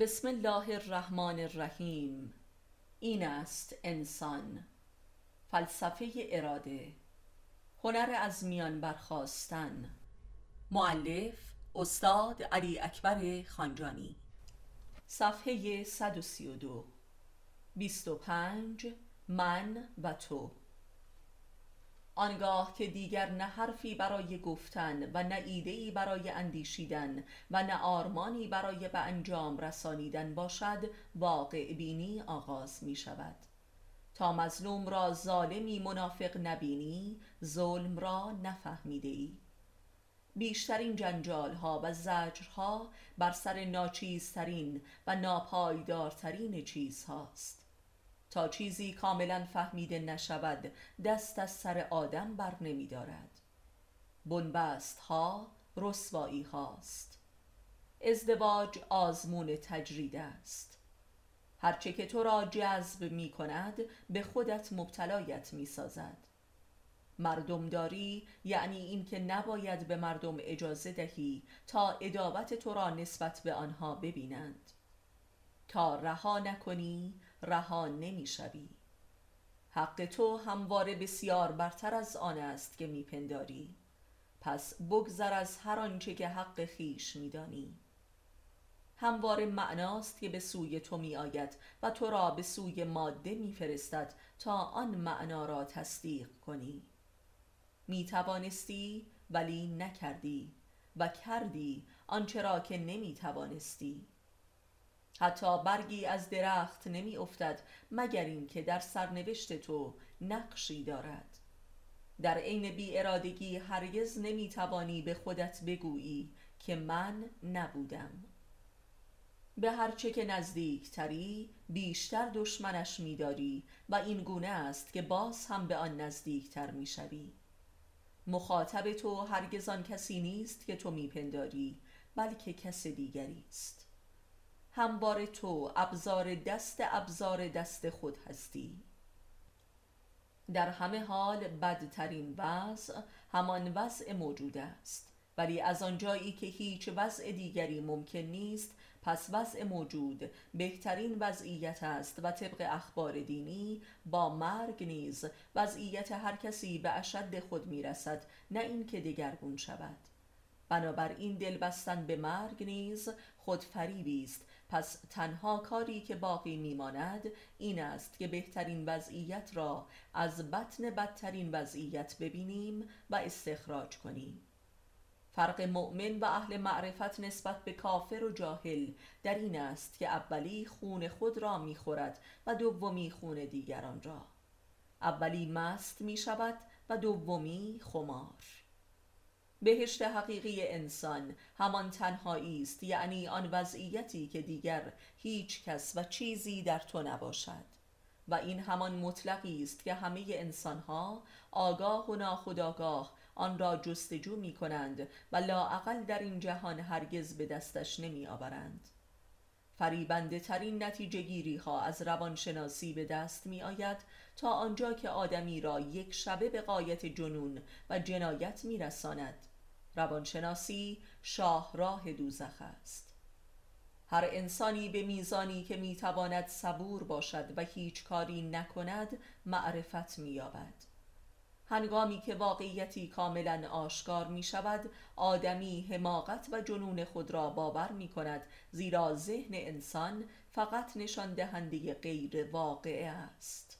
بسم الله الرحمن الرحیم این است انسان. فلسفه اراده. هنر از میان برخاستن. معلف استاد علی اکبر خانجانی. صفحه 132 25 من و تو. آنگاه که دیگر نه حرفی برای گفتن و نه ایده‌ای برای اندیشیدن و نه آرمانی برای به انجام رسانیدن باشد واقع بینی آغاز می شود تا مظلوم را ظالمی منافق نبینی ظلم را نفهمیده ای بیشترین جنجال ها و زجرها بر سر ناچیزترین و ناپایدارترین چیز هاست تا چیزی کاملا فهمیده نشود دست از سر آدم بر نمی دارد. بنبست ها رسوایی هاست. ازدواج آزمون تجرید است. هرچه که تو را جذب می کند به خودت مبتلایت می سازد. مردمداری یعنی اینکه نباید به مردم اجازه دهی تا ادابت تو را نسبت به آنها ببینند. تا رها نکنی رها نمی‌شوی. حق تو همواره بسیار برتر از آن است که میپنداری. پس بگذر از هر آنچه که حق خیش میدانی. همواره معناست که به سوی تو می آید و تو را به سوی ماده میفرستد تا آن معنا را تصدیق کنی. می توانستی ولی نکردی و کردی آنچه را که نمی توانستی حتی برگی از درخت نمی افتد مگر اینکه در سرنوشت تو نقشی دارد. در عین بی ارادگی هرگز نمی توانی به خودت بگویی که من نبودم. به هرچه که نزدیک تری بیشتر دشمنش میداری و این گونه است که باز هم به آن نزدیکتر می‌شوی. مخاطب تو هرگز آن کسی نیست که تو میپنداری بلکه کس دیگری است. همواره تو ابزار دست ابزار دست خود هستی. در همه حال بدترین وضع همان وضع موجود است. ولی از آنجایی که هیچ وضع دیگری ممکن نیست پس وضع موجود بهترین وضعیت است و طبق اخبار دینی با مرگ نیز وضعیت هر کسی به اشد خود می‌رسد نه اینکه دگرگون شود. بنابراین دل بستن به مرگ نیز خود فریبی است پس تنها کاری که باقی میماند این است که بهترین وضعیت را از بطن بدترین وضعیت ببینیم و استخراج کنیم. فرق مؤمن و اهل معرفت نسبت به کافر و جاهل در این است که اولی خون خود را می‌خورد و دومی خون دیگران را. اولی مست می شود و دومی خمار. بهشت حقیقی انسان همان تنهایی است یعنی آن وضعیتی که دیگر هیچ کس و چیزی در تو نباشد. و این همان مطلقی است که همه انسانها آگاه و ناخداگاه آن را جستجو می کنند و لاعقل در این جهان هرگز به دستش نمی آورند فریبنده ترین نتیجه گیری ها از روانشناسی به دست می آید تا آنجا که آدمی را یک شبه به قایت جنون و جنایت می رساند روانشناسی شاهراه دوزخ است. هر انسانی به میزانی که می‌تواند صبور باشد و هیچ کاری نکند معرفت مییابد. هنگامی که واقعیتی کاملا آشکار می شود آدمی حماقت و جنون خود را باور می کند زیرا ذهن انسان فقط نشان دهنده غیر واقعه است.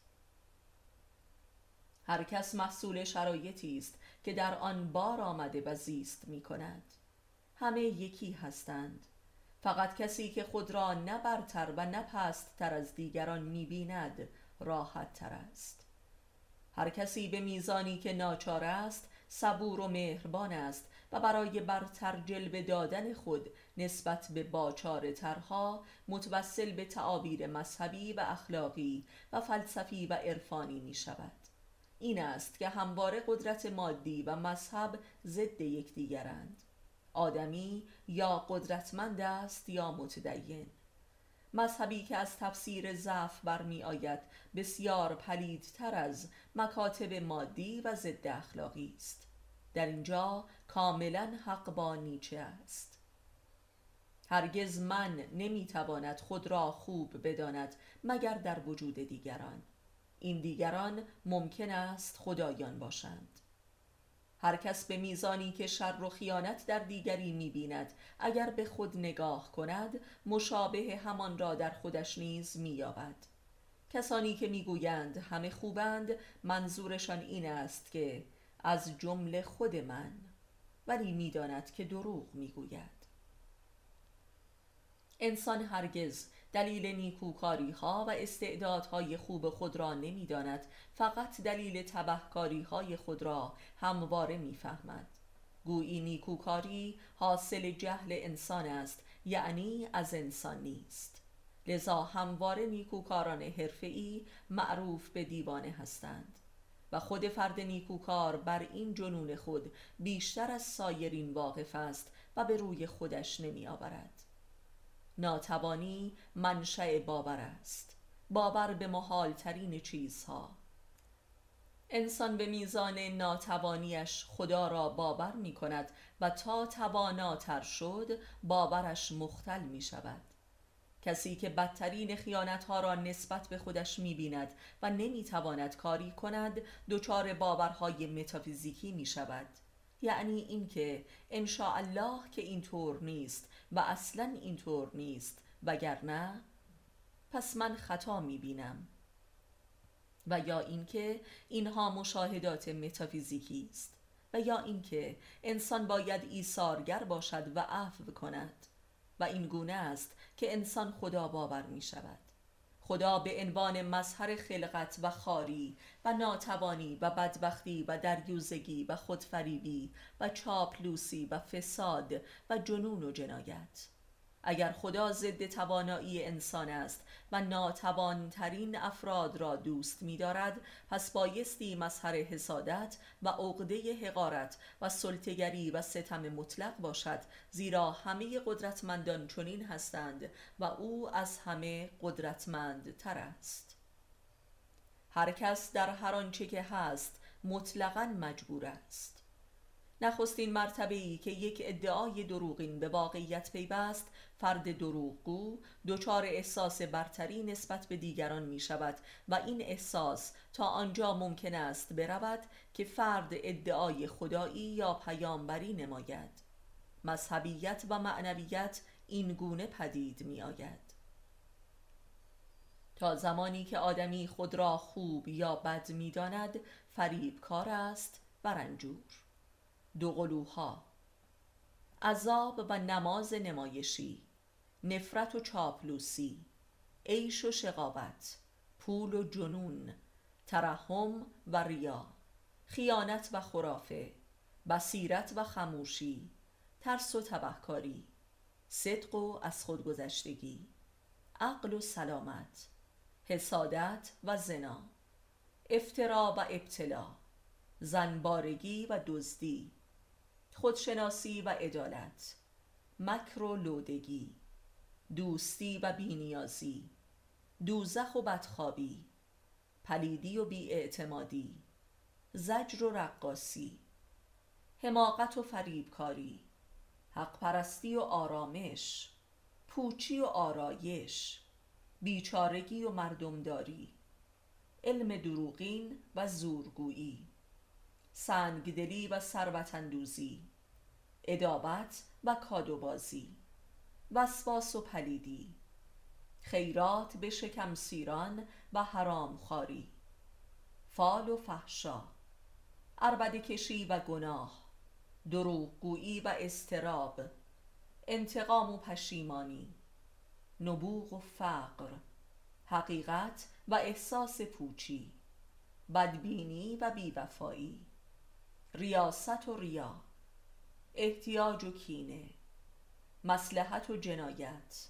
هر کس محصول شرایطی است که در آن بار آمده و زیست می کند. همه یکی هستند. فقط کسی که خود را نه برتر و نه تر از دیگران می بیند راحت تر است. هر کسی به میزانی که ناچار است صبور و مهربان است و برای برتر جلوه دادن خود نسبت به باچار ترها متوسل به تعابیر مذهبی و اخلاقی و فلسفی و عرفانی می شود. این است که همواره قدرت مادی و مذهب ضد یکدیگرند. آدمی یا قدرتمند است یا متدین. مذهبی که از تفسیر ضعف برمی آید بسیار پلیدتر از مکاتب مادی و ضد اخلاقی است. در اینجا کاملا حق با نیچه است. هرگز من نمی‌تواند خود را خوب بداند مگر در وجود دیگران. این دیگران ممکن است خدایان باشند. هر کس به میزانی که شر و خیانت در دیگری می‌بیند اگر به خود نگاه کند مشابه همان را در خودش نیز مییابد. کسانی که می‌گویند همه خوبند منظورشان این است که از جمله خود من ولی می‌داند که دروغ می‌گوید. انسان هرگز دلیل نیکوکاری ها و استعدادهای خوب خود را نمی‌داند فقط دلیل تبهکاری های خود را همواره می‌فهمد. گویی نیکوکاری حاصل جهل انسان است یعنی از انسان نیست. لذا همواره نیکوکاران حرفه‌ای معروف به دیوانه هستند. و خود فرد نیکوکار بر این جنون خود بیشتر از سایرین واقف است و به روی خودش نمی آورد ناتوانی منشأ باور است. باور به محال ترین چیزها. انسان به میزان ناتوانیش خدا را باور می کند و تا تواناتر شد باورش مختل می شود کسی که بدترین ها را نسبت به خودش می بیند و نمی تواند کاری کند دچار باورهای متافیزیکی می شود یعنی اینکه ان الله که اینطور نیست و اصلا اینطور نیست وگرنه پس من خطا می بینم و یا اینکه اینها مشاهدات متافیزیکی است و یا اینکه انسان باید ایثارگر باشد و عفو کند. و این گونه است که انسان خدا باور می شود خدا به عنوان مظهر خلقت و خاری و ناتوانی و بدبختی و دریوزگی و خودفریبی و چاپلوسی و فساد و جنون و جنایت. اگر خدا ضد توانایی انسان است و ناتوانترین افراد را دوست می دارد پس بایستی مظهر حسادت و عقده حقارت و سلطگری و ستم مطلق باشد زیرا همه قدرتمندان چنین هستند و او از همه قدرتمند تر است. هر کس در هر آنچه که هست مطلقا مجبور است. نخستین مرتبه ای که یک ادعای دروغین به واقعیت پیوست فرد دروغگو دچار احساس برتری نسبت به دیگران می شود و این احساس تا آنجا ممکن است برود که فرد ادعای خدایی یا پیامبری نماید. مذهبیت و معنویت این گونه پدید می آید تا زمانی که آدمی خود را خوب یا بد می داند فریبکار است و رنجور. دو قلوها عذاب و نماز نمایشی نفرت و چاپلوسی عیش و شقاوت پول و جنون ترحم و ریا خیانت و خرافه بصیرت و خموشی ترس و تبهکاری صدق و از خودگذشتگی عقل و سلامت حسادت و زنا افترا و ابتلا زنبارگی و دزدی خودشناسی و عدالت مکر و لودگی. دوستی و بینیازی دوزخ و بدخوابی پلیدی و بیاعتمادی زجر و رقاصی حماقت و فریبکاری حق پرستی و آرامش پوچی و آرایش بیچارگی و مردمداری علم دروغین و زورگویی سنگدلی و ثروتاندوزی ادابت و کادوبازی. وسواس و پلیدی. خیرات به شکم سیران و حرام خاری فال و فحشا. عربده کشی و گناه. دروغگویی و استراب انتقام و پشیمانی. نبوغ و فقر. حقیقت و احساس پوچی. بدبینی و بیوفایی. ریاست و ریا. احتیاج و کینه. مسلحت و جنایت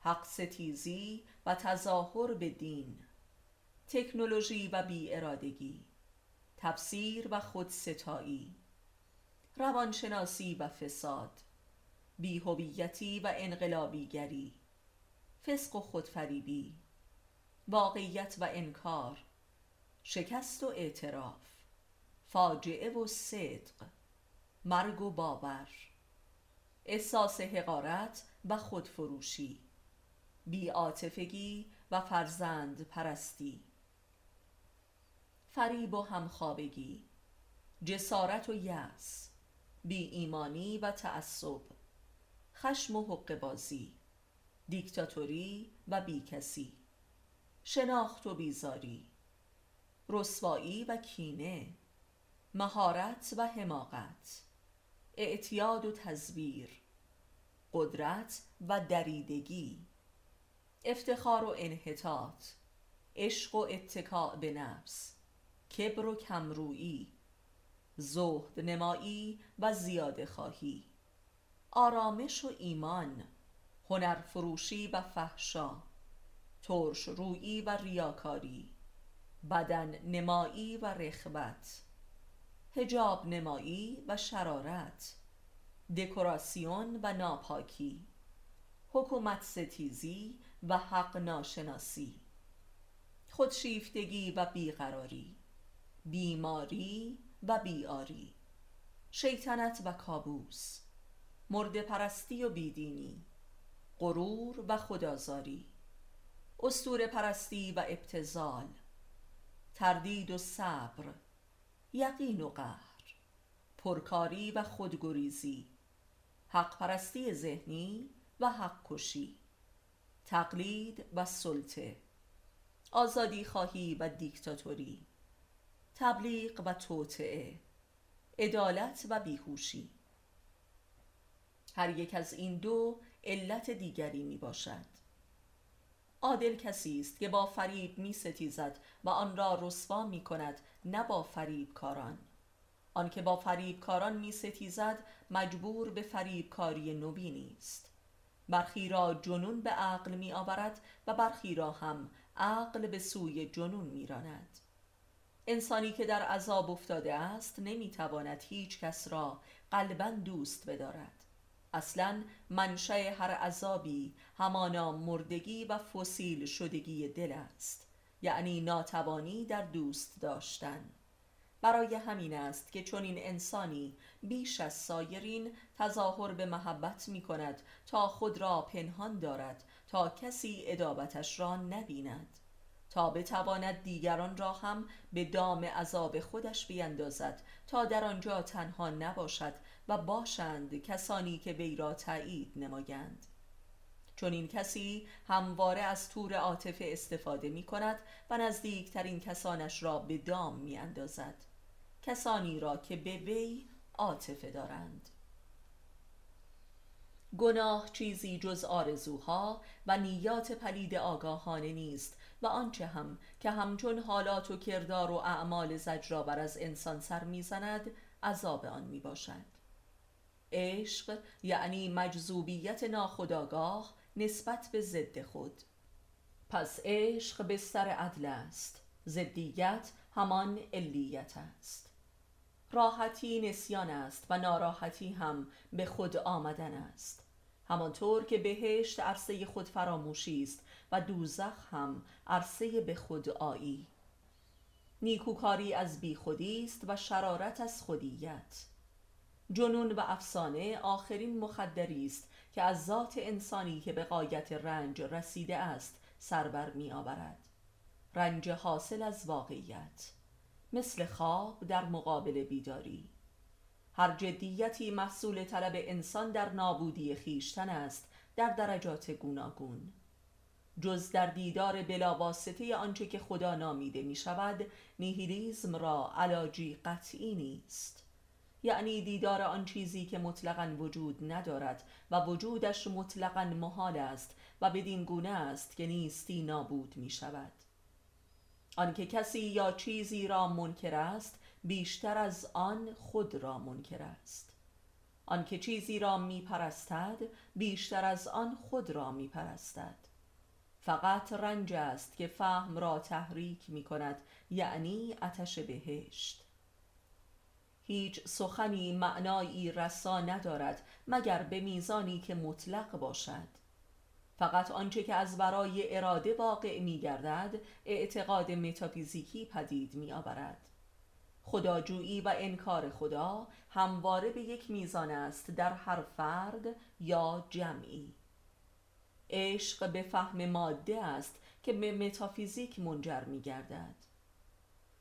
حق ستیزی و تظاهر به دین تکنولوژی و بی ارادگی تفسیر و خودستایی روانشناسی و فساد بیهویتی و انقلابیگری فسق و خودفریبی واقعیت و انکار شکست و اعتراف فاجعه و صدق مرگ و باور. احساس حقارت و خودفروشی بیعاطفگی و فرزند پرستی. فریب و همخوابگی جسارت و یأس بی ایمانی و تعصب خشم و حق بازی دیکتاتوری و بیکسی شناخت و بیزاری رسوایی و کینه مهارت و حماقت. اعتیاد و تزویر قدرت و دریدگی افتخار و انحطاط عشق و اتکاع به نفس کبر و کمرویی زهد نمایی و زیاده خواهی آرامش و ایمان هنر فروشی و فحشا ترش رویی و ریاکاری بدن نمایی و رخبت هجاب نمایی و شرارت دکوراسیون و ناپاکی حکومت ستیزی و حق ناشناسی خودشیفتگی و بیقراری بیماری و بیاری شیطنت و کابوس مرد پرستی و بیدینی غرور و خدازاری استور پرستی و ابتزال تردید و صبر یقین و قهر پرکاری و خودگریزی حق پرستی ذهنی و حق کشی تقلید و سلطه آزادی خواهی و دیکتاتوری تبلیغ و توطعه عدالت و بیهوشی. هر یک از این دو علت دیگری می باشد عادل کسی است که با فریب می ستیزد و آن را رسوا می کند نه با کاران آنکه با فریب کاران می ستیزد مجبور به فریب کاری نوی نیست. برخی را جنون به عقل می آورد و برخی را هم عقل به سوی جنون می راند. انسانی که در عذاب افتاده است نمی تواند هیچ کس را قلبا دوست بدارد. اصلا منشأ هر عذابی همانا مردگی و فسیل شدگی دل است. یعنی ناتوانی در دوست داشتن. برای همین است که چون این انسانی بیش از سایرین تظاهر به محبت می کند تا خود را پنهان دارد تا کسی ادابتش را نبیند. تا بتواند دیگران را هم به دام عذاب خودش بیندازد تا در آنجا تنها نباشد و باشند کسانی که وی را تایید نمایند. چون این کسی همواره از تور عاطفه استفاده می کند و نزدیکترین کسانش را به دام می اندازد کسانی را که به وی عاطفه دارند. گناه چیزی جز آرزوها و نیات پلید آگاهانه نیست و آنچه هم که همچون حالات و کردار و اعمال زجرآور از انسان سر می‌زند عذاب آن می باشد عشق یعنی مجذوبیت ناخداگاه نسبت به ضد خود. پس عشق بستر عدل است ضدیت همان علیت است. راحتی نسیان است و ناراحتی هم به خود آمدن است. همانطور که بهشت عرصه خود فراموشی است و دوزخ هم عرصه به خود آیی. نیکوکاری از بیخودی است و شرارت از خودیت. جنون و افسانه آخرین مخدری است که از ذات انسانی که به قایت رنج رسیده است سربر می آورد. رنج حاصل از واقعیت مثل خواب در مقابل بیداری. هر جدیتی محصول طلب انسان در نابودی خیشتن است در درجات گوناگون. جز در دیدار بلاواسطه آنچه که خدا نامیده می شود نیهیلیزم را علاجی قطعی نیست. یعنی دیدار آن چیزی که مطلقا وجود ندارد و وجودش مطلقا محال است و بدین گونه است که نیستی نابود می شود آنکه کسی یا چیزی را منکر است بیشتر از آن خود را منکر است. آنکه چیزی را می پرستد بیشتر از آن خود را می پرستد فقط رنج است که فهم را تحریک می کند یعنی آتش بهشت. هیچ سخنی معنایی رسا ندارد مگر به میزانی که مطلق باشد. فقط آنچه که از برای اراده واقع می گردد اعتقاد متافیزیکی پدید می آورد خداجویی و انکار خدا همواره به یک میزان است در هر فرد یا جمعی. عشق به فهم ماده است که به متافیزیک منجر می گردد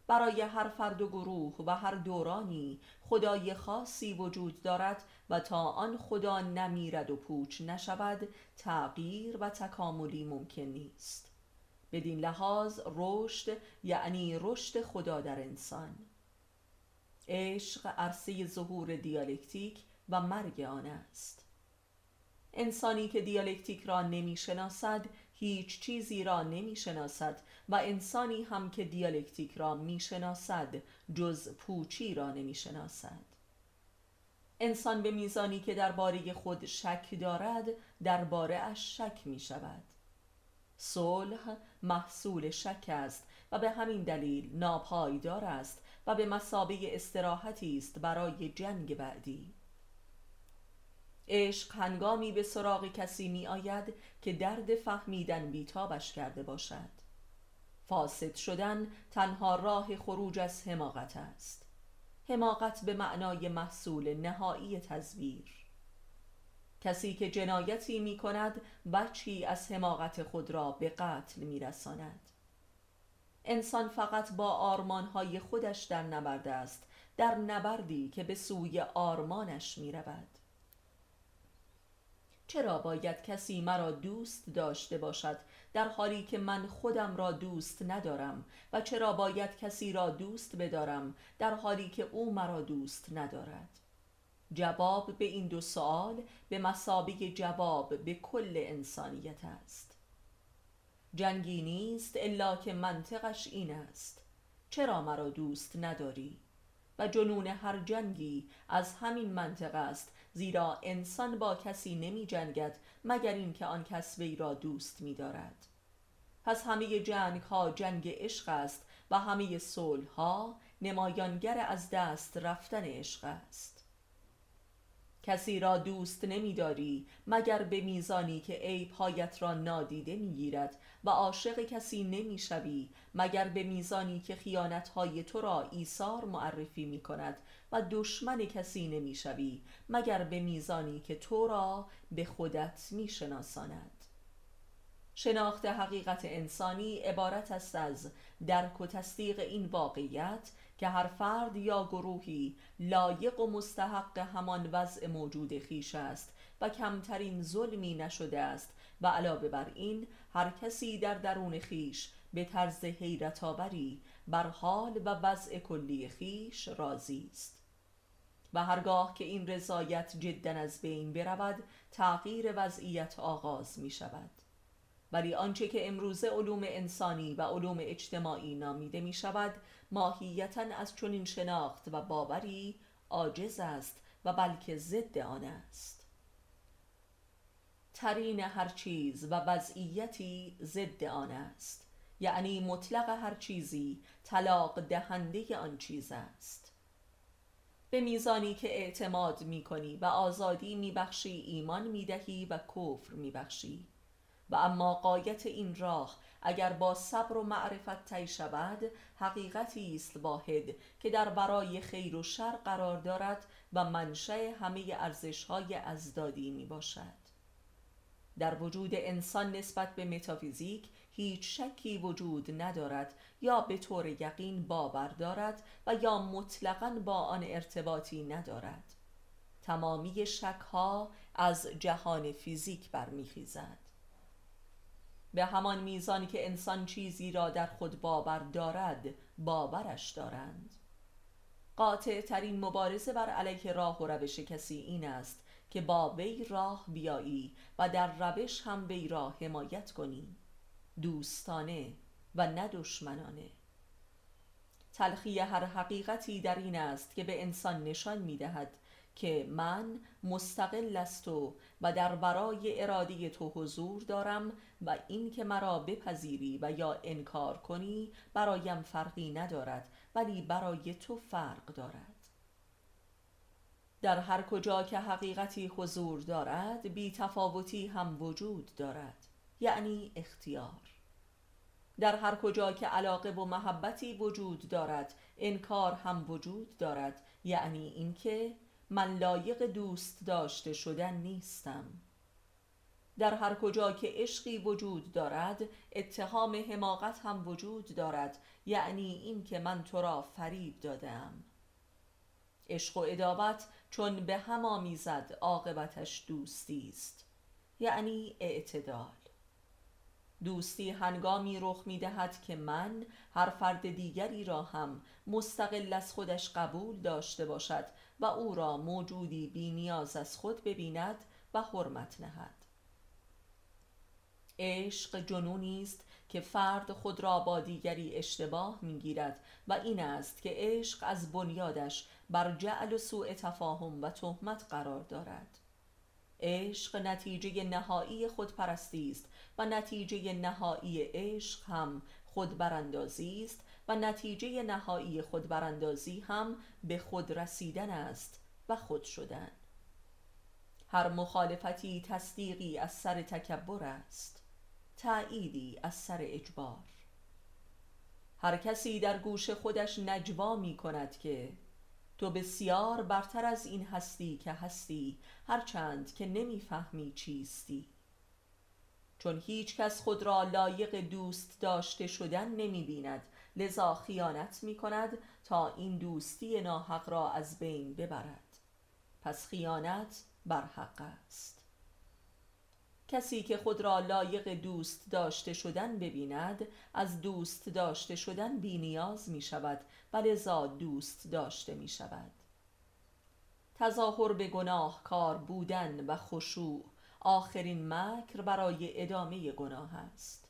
برای هر فرد و گروه و هر دورانی خدای خاصی وجود دارد و تا آن خدا نمیرد و پوچ نشود تغییر و تکاملی ممکن نیست. بدین لحاظ رشد یعنی رشد خدا در انسان. عشق عرصه ظهور دیالکتیک و مرگ آن است. انسانی که دیالکتیک را نمی شناسد هیچ چیزی را نمی شناسد و انسانی هم که دیالکتیک را می شناسد جز پوچی را نمی شناسد انسان به میزانی که درباره خود شک دارد درباره اش شک می شود صلح محصول شک است و به همین دلیل ناپایدار است و به مسابه استراحتی است برای جنگ بعدی. عشق هنگامی به سراغ کسی می آید که درد فهمیدن بیتابش کرده باشد فاسد شدن تنها راه خروج از حماقت است حماقت به معنای محصول نهایی تزویر کسی که جنایتی می کند بچی از حماقت خود را به قتل می رساند. انسان فقط با آرمانهای خودش در نبرد است در نبردی که به سوی آرمانش می رود. چرا باید کسی مرا دوست داشته باشد در حالی که من خودم را دوست ندارم و چرا باید کسی را دوست بدارم در حالی که او مرا دوست ندارد؟ جواب به این دو سوال به مسابه جواب به کل انسانیت است. جنگی نیست الا که منطقش این است. چرا مرا دوست نداری؟ و جنون هر جنگی از همین منطقه است زیرا انسان با کسی نمی جنگد مگر اینکه آن کس وی را دوست می دارد پس همه جنگ ها جنگ عشق است و همه صلح ها نمایانگر از دست رفتن عشق است. کسی را دوست نمیداری مگر به میزانی که عیبهایت را نادیده می‌گیرد و عاشق کسی نمی‌شوی مگر به میزانی که خیانتهای تو را ایثار معرفی می کند و دشمن کسی نمی‌شوی مگر به میزانی که تو را به خودت میشناساند. شناخت حقیقت انسانی عبارت است از درک و تصدیق این واقعیت که هر فرد یا گروهی لایق و مستحق همان وضع موجود خیش است و کمترین ظلمی نشده است و علاوه بر این هر کسی در درون خیش به طرز حیرت آوری بر حال و وضع کلی خیش راضی است. و هرگاه که این رضایت جدا از بین برود تغییر وضعیت آغاز می شود. ولی آنچه که امروزه علوم انسانی و علوم اجتماعی نامیده می شود ماهیتا از چنین شناخت و باوری عاجز است و بلکه ضد آن است. ترین هر چیز و وضعیتی ضد آن است. یعنی مطلق هر چیزی طلاق دهنده آن چیز است. به میزانی که اعتماد می کنی و آزادی می بخشی ایمان می دهی و کفر می بخشی و اما قایت این راه اگر با صبر و معرفت طی شود حقیقتی است واحد که در برای خیر و شر قرار دارد و منشأ همه ارزش‌های ازدادی می باشد در وجود انسان نسبت به متافیزیک هیچ شکی وجود ندارد یا به طور یقین باور دارد و یا مطلقا با آن ارتباطی ندارد. تمامی شکها از جهان فیزیک برمیخیزد. به همان میزانی که انسان چیزی را در خود باور دارد باورش دارند. قاطع ترین مبارزه بر علیه راه و روش کسی این است که با وی راه بیایی و در روش هم وی را حمایت کنی دوستانه و نه دشمنانه. تلخی هر حقیقتی در این است که به انسان نشان می دهد که من مستقل است و و در برای ارادی تو حضور دارم و این که مرا بپذیری و یا انکار کنی برایم فرقی ندارد ولی برای تو فرق دارد. در هر کجا که حقیقتی حضور دارد بی تفاوتی هم وجود دارد یعنی اختیار. در هر کجا که علاقه و محبتی وجود دارد انکار هم وجود دارد یعنی اینکه من لایق دوست داشته شدن نیستم. در هر کجا که عشقی وجود دارد اتهام حماقت هم وجود دارد یعنی این که من تو را فریب دادم. عشق و ادابت چون به هم آمیزد عاقبتش دوستی است. یعنی اعتدال. دوستی هنگامی رخ می دهد که من هر فرد دیگری را هم مستقل از خودش قبول داشته باشد و او را موجودی بی نیاز از خود ببیند و حرمت نهد. عشق جنونی است که فرد خود را با دیگری اشتباه می‌گیرد و این است که عشق از بنیادش بر جعل و سوء تفاهم و تهمت قرار دارد. عشق نتیجه نهایی خودپرستی است و نتیجه نهایی عشق هم خودبراندازی است و نتیجه نهایی خودبراندازی هم به خود رسیدن است و خود شدن. هر مخالفتی تصدیقی از سر تکبر است. تأییدی از سر اجبار. هر کسی در گوش خودش نجوا می کند که تو بسیار برتر از این هستی که هستی هرچند که نمی‌فهمی چیستی. چون هیچ کس خود را لایق دوست داشته شدن نمی بیند لذا خیانت می کند تا این دوستی ناحق را از بین ببرد. پس خیانت بر حق است. کسی که خود را لایق دوست داشته شدن ببیند از دوست داشته شدن بی نیاز می شود و لذا دوست داشته می شود. تظاهر به گناه کار بودن و خشوع آخرین مکر برای ادامه گناه است.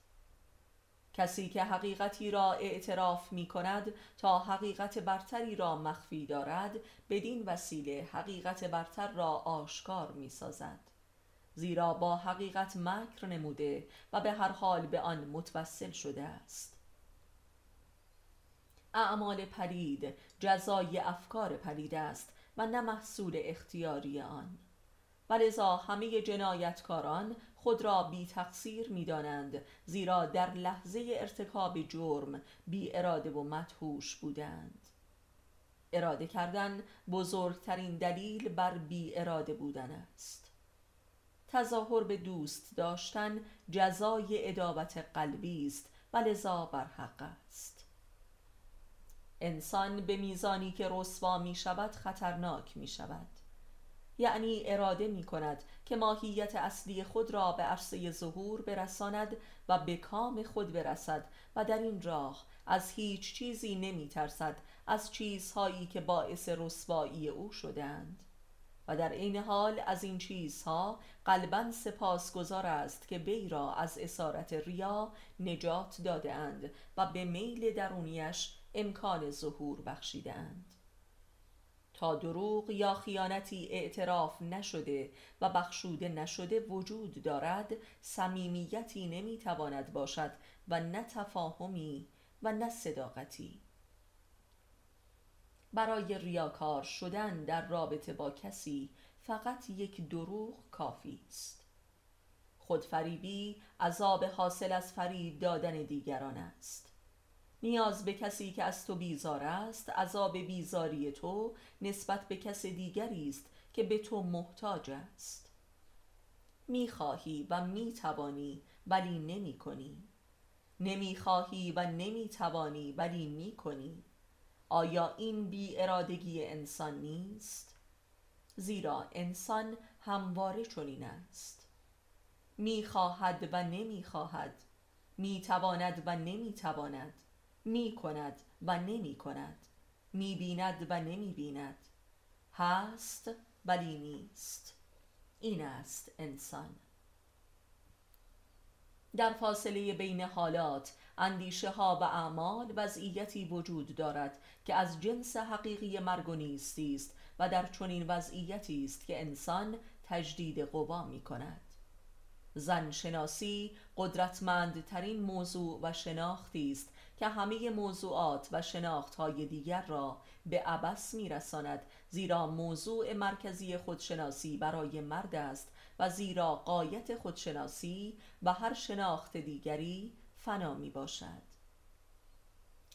کسی که حقیقتی را اعتراف می کند تا حقیقت برتری را مخفی دارد بدین وسیله حقیقت برتر را آشکار می سازد. زیرا با حقیقت مکر نموده و به هر حال به آن متوسل شده است. اعمال پلید جزای افکار پلید است و نه محصول اختیاری آن. ولذا همه جنایتکاران خود را بی تقصیر می دانند زیرا در لحظه ارتکاب جرم بی اراده و مدهوش بودند. اراده کردن بزرگترین دلیل بر بی اراده بودن است. تظاهر به دوست داشتن جزای ادابت قلبی است و لذا بر حق است. انسان به میزانی که رسوا می شود خطرناک می شود یعنی اراده می کند که ماهیت اصلی خود را به عرصه ظهور برساند و به کام خود برسد و در این راه از هیچ چیزی نمی ترسد از چیزهایی که باعث رسوایی او شدند و در عین حال از این چیزها قلبا سپاسگزار است که وی را از اسارت ریا نجات داده اند و به میل درونیش امکان ظهور بخشیده اند تا دروغ یا خیانتی اعتراف نشده و بخشوده نشده وجود دارد صمیمیتی نمی‌تواند باشد و نه تفاهمی و نه صداقتی. برای ریاکار شدن در رابطه با کسی فقط یک دروغ کافی است. خودفریبی عذاب حاصل از فریب دادن دیگران است. نیاز به کسی که از تو بیزار است عذاب بیزاری تو نسبت به کس دیگری است که به تو محتاج است. می‌خواهی و می‌توانی ولی نمی کنی نمی‌خواهی و نمی‌توانی ولی می‌کنی. آیا این بی ارادگی انسان نیست؟ زیرا انسان همواره چنین است. می‌خواهد و نمی‌خواهد می‌تواند و نمی‌تواند می‌کند و نمی کند می‌بیند و نمی‌بیند. هست ولی نیست. این است انسان. در فاصله بین حالات اندیشه ها و اعمال وضعیتی وجود دارد که از جنس حقیقی مرگ و نیستی است و در چنین وضعیتی است که انسان تجدید قوا می کند. زن شناسی قدرتمندترین موضوع و شناختی است که همه موضوعات و شناختهای دیگر را به عبس می رساند زیرا موضوع مرکزی خودشناسی برای مرد است و زیرا قایت خودشناسی و هر شناخت دیگری فنا می باشد.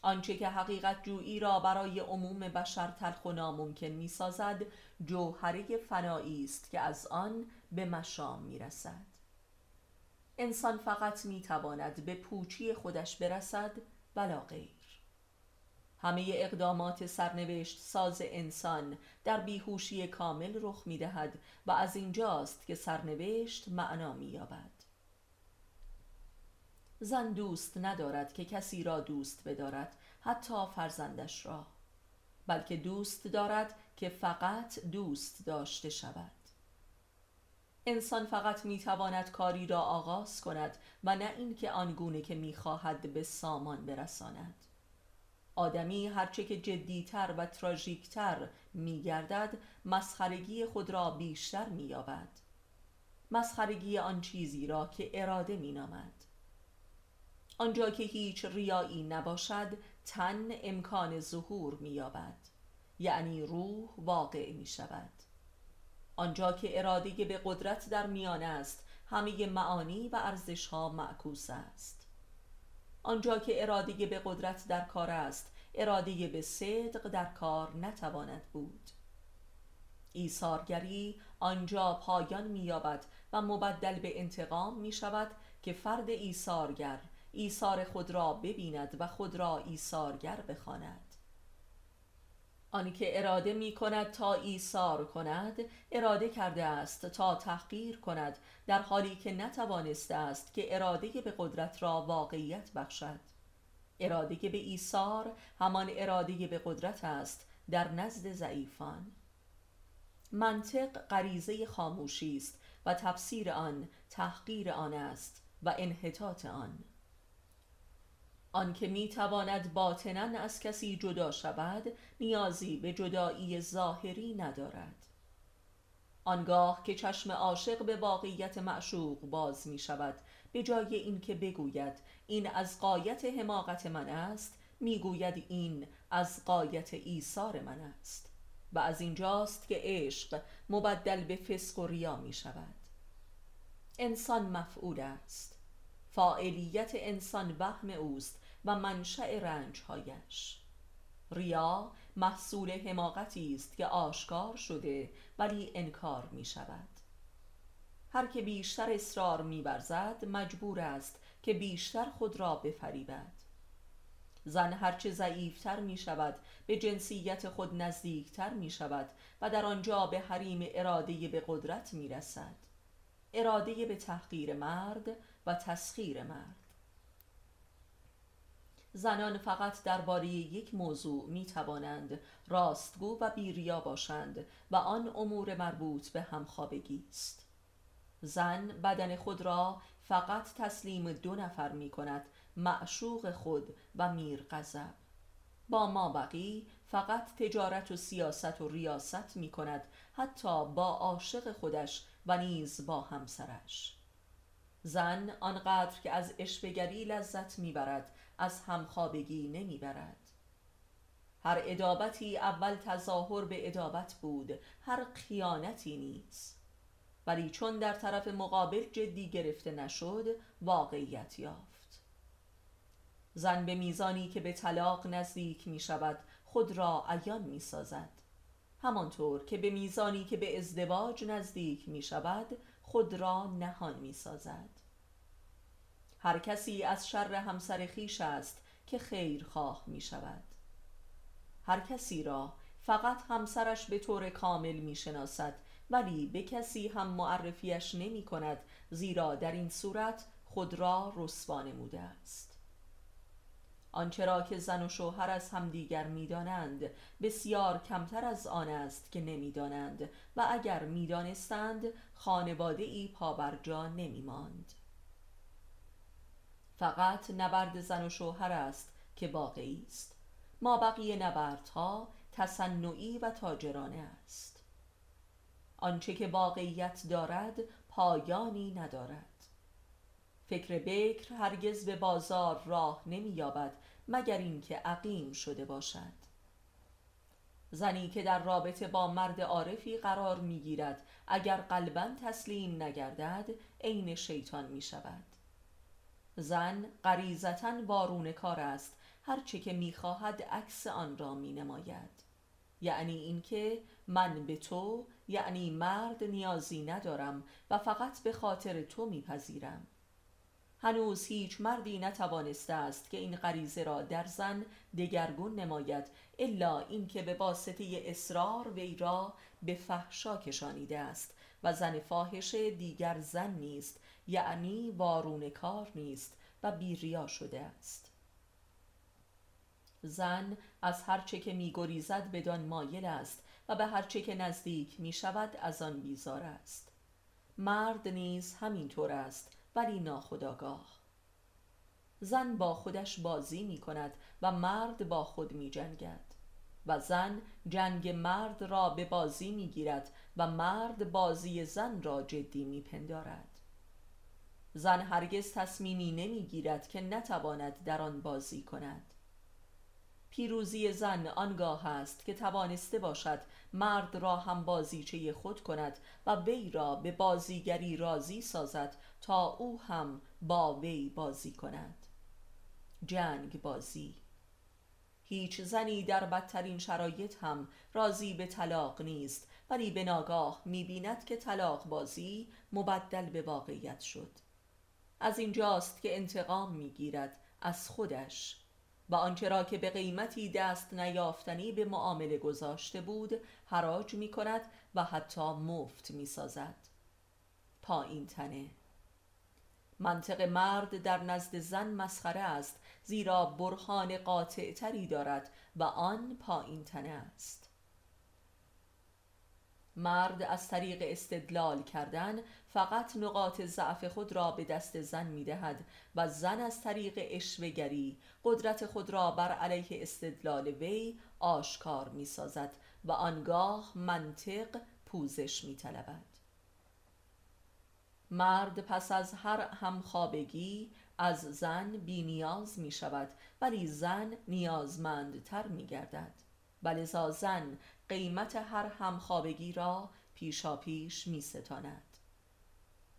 آنچه که حقیقت جویی را برای عموم بشر تلخ و ناممکن می سازد جوهره فنایی است که از آن به مشام می رسد. انسان فقط می‌تواند به پوچی خودش برسد ولا غیر. همه اقدامات سرنوشت ساز انسان در بیهوشی کامل رخ می‌دهد و از اینجاست که سرنوشت معنا مییابد زن دوست ندارد که کسی را دوست بدارد حتی فرزندش را. بلکه دوست دارد که فقط دوست داشته شود. انسان فقط می‌تواند کاری را آغاز کند و نه اینکه آنگونه که می‌خواهد به سامان برساند. آدمی هرچه که جدیتر و تراژیکتر میگردد مسخرگی خود را بیشتر مییابد. مسخرگی آن چیزی را که اراده مینامد. آنجا که هیچ ریایی نباشد تن امکان ظهور مییابد. یعنی روح واقع می شود آنجا که اراده به قدرت در میان است همه معانی و ارزش ها معکوس است. آنجا که اراده به قدرت در کار است اراده به صدق در کار نتواند بود. ایثارگری آنجا پایان مییابد و مبدل به انتقام می شود که فرد ایثارگر ایثار خود را ببیند و خود را ایثارگر بخواند. آنکه اراده می کند تا ایثار کند اراده کرده است تا تحقیر کند در حالی که نتوانسته است که اراده به قدرت را واقعیت بخشد. اراده به ایثار همان اراده به قدرت است در نزد ضعیفان. منطق غریزه خاموشی است و تفسیر آن تحقیر آن است و انحطاط آن. آنکه می تواند باطنا از کسی جدا شود نیازی به جدایی ظاهری ندارد. آنگاه که چشم عاشق به واقعیت معشوق باز می شود به جای اینکه بگوید این از قایت حماقت من است می‌گوید این از قایت ایثار من است. و از اینجاست که عشق مبدل به فسق و ریا می شود انسان مفعول است. فاعلیت انسان وهم اوست. و منشأ رنجهایش. ریا محصول حماقتی است که آشکار شده ولی انکار می شود هر که بیشتر اصرار میورزد مجبور است که بیشتر خود را بفریبد. زن هرچه ضعیفتر می شود به جنسیت خود نزدیکتر می شود و در آنجا به حریم اراده به قدرت می رسد اراده به تحقیر مرد و تسخیر مرد. زنان فقط درباره یک موضوع می توانند راستگو و بیریا باشند و آن امور مربوط به همخوابگی است. زن بدن خود را فقط تسلیم دو نفر می کند معشوق خود و میر غضب. با ما بقی فقط تجارت و سیاست و ریاست می کند حتی با عاشق خودش و نیز با همسرش. زن آنقدر که از اشبگری لذت می‌برد از همخوابگی نمی‌برد. هر ادابتی اول تظاهر به ادابت بود هر خیانتی نیست ولی چون در طرف مقابل جدی گرفته نشد واقعیت یافت. زن به میزانی که به طلاق نزدیک می شود خود را عیان می سازد همانطور که به میزانی که به ازدواج نزدیک می شود خود را نهان می سازد هر کسی از شر همسر خیش است که خیر خواه می شود. هر کسی را فقط همسرش به طور کامل می شناسد ولی به کسی هم معرفیش نمی کند زیرا در این صورت خود را رسوا نموده است. آنچه را که زن و شوهر از همدیگر می‌دانند بسیار کمتر از آن است که نمی‌دانند و اگر می‌دانستند خانواده ای پابرجا نمی ماند. فقط نبرد زن و شوهر است که واقعی است. ما بقیه نبردها تصنعی و تاجرانه است. آنچه که واقعیت دارد پایانی ندارد. فکر بکر هرگز به بازار راه نمییابد مگر اینکه عقیم شده باشد. زنی که در رابطه با مرد عارفی قرار می‌گیرد اگر قلبا تسلیم نگردد عین شیطان می شود. زن غریزتا بارون کار است هرچه که می‌خواهد عکس آن را می نماید یعنی اینکه من به تو یعنی مرد نیازی ندارم و فقط به خاطر تو میپذیرم. هنوز هیچ مردی نتوانسته است که این غریزه را در زن دگرگون نماید الا اینکه به واسطه اصرار وی را به فحشا کشانیده است و زن فاحشه دیگر زن نیست. یعنی وارون کار نیست و بیریا شده است. زن از هرچه که میگریزد بدان مایل است و به هرچه که نزدیک می شود از آن بیزار است. مرد نیز همینطور است ولی ناخداگاه زن با خودش بازی می کند و مرد با خود می جنگد و زن جنگ مرد را به بازی می گیرد و مرد بازی زن را جدی می پندارد زن هرگز تصمیمی نمی گیرد که نتواند در آن بازی کند. پیروزی زن آنگاه است که توانسته باشد مرد را هم بازیچه خود کند و وی را به بازیگری راضی سازد تا او هم با وی بازی کند. جنگ بازی. هیچ زنی در بدترین شرایط هم راضی به طلاق نیست ولی به ناگاه می‌بیند که طلاق بازی مبدل به واقعیت شد. از اینجاست که انتقام می‌گیرد از خودش. و آنچه را که به قیمتی دست نیافتنی به معامله گذاشته بود حراج می کند و حتی مفت می سازد پایین تنه. منطق مرد در نزد زن مسخره است زیرا برهان قاطع تری دارد و آن پایین تنه است. مرد از طریق استدلال کردن فقط نقاط ضعف خود را به دست زن می دهد و زن از طریق اشوگری قدرت خود را بر علیه استدلال وی آشکار می سازد و آنگاه منطق پوزش می طلبد. مرد پس از هر همخوابگی از زن بی نیاز می شود ولی زن نیازمندتر می گردد ولذا زن قیمت هر همخوابگی را پیشا پیش می ستاند.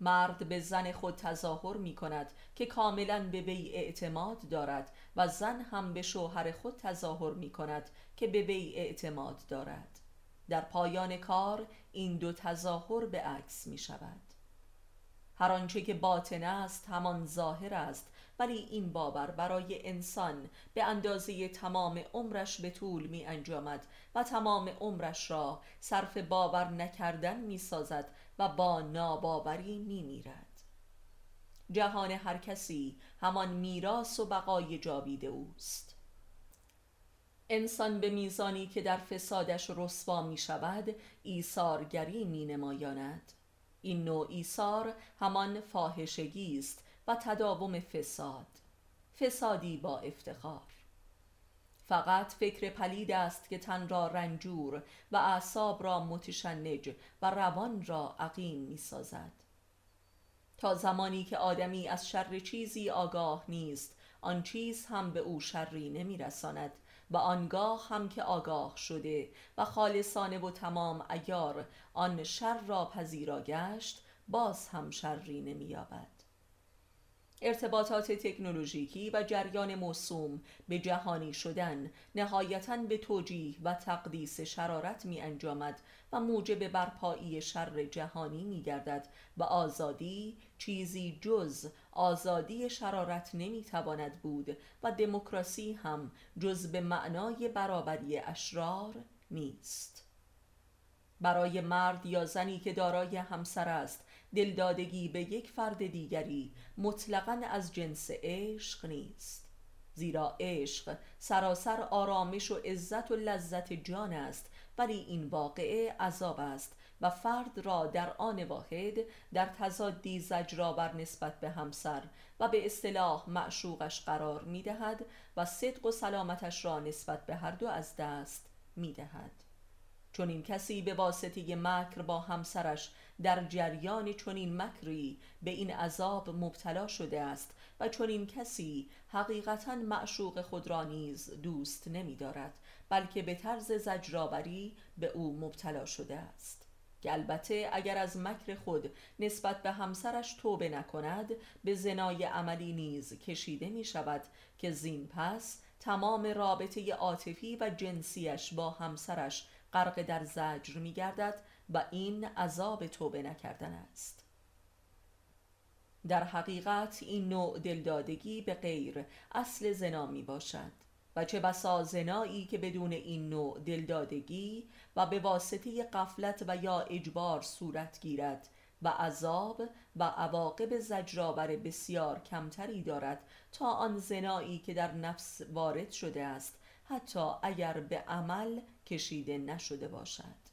مرد به زن خود تظاهر می کند که کاملا به وی اعتماد دارد و زن هم به شوهر خود تظاهر می کند که به وی اعتماد دارد. در پایان کار این دو تظاهر به عکس می شود هر آنچه که باطن است همان ظاهر است ولی این باور برای انسان به اندازه تمام عمرش به طول می انجامد و تمام عمرش را صرف باور نکردن می سازد و با ناباوری می میرد جهان هر کسی همان میراث و بقای جاوید اوست. انسان به میزانی که در فسادش رسوا می شود ایثارگری می نمایاند این نوع ایثار همان فاحشگی است و تداوم فساد. فسادی با افتخار. فقط فکر پلید است که تن را رنجور و اعصاب را متشنج و روان را عقیم می سازد تا زمانی که آدمی از شر چیزی آگاه نیست آن چیز هم به او شری نمی رساند و آنگاه هم که آگاه شده و خالصانه و تمام ایار آن شر را پذیرا گشت باز هم شری نمییابد. ارتباطات تکنولوژیکی و جریان موسوم به جهانی شدن نهایتا به توجیه و تقدیس شرارت می انجامد و موجب برپایی شر جهانی می گردد و آزادی چیزی جز آزادی شرارت نمی تواند بود و دموکراسی هم جز به معنای برابری اشرار نیست. برای مرد یا زنی که دارای همسر است دلدادگی به یک فرد دیگری مطلقا از جنس عشق نیست. زیرا عشق سراسر آرامش و عزت و لذت جان است ولی این واقعه عذاب است و فرد را در آن واحد در تضادی زجرآور نسبت به همسر و به اصطلاح معشوقش قرار می دهد و صدق و سلامتش را نسبت به هر دو از دست می دهد چون این کسی به واسطه مکر با همسرش در جریان چنین مکری به این عذاب مبتلا شده است و چون این کسی حقیقتا معشوق خود را نیز دوست نمی دارد بلکه به طرز زجرآوری به او مبتلا شده است. که البته اگر از مکر خود نسبت به همسرش توبه نکند به زنای عملی نیز کشیده می شود که زین پس تمام رابطه عاطفی و جنسیش با همسرش غرق در زجر می گردد و این عذاب توبه نکردن است. در حقیقت این نوع دلدادگی به غیر اصل زنا می باشد و چه بسا زنایی که بدون این نوع دلدادگی و به واسطه قفلت و یا اجبار صورت گیرد و عذاب و عواقب زجرآور بسیار کمتری دارد تا آن زنایی که در نفس وارد شده است حتی اگر به عمل کشیده نشده باشد.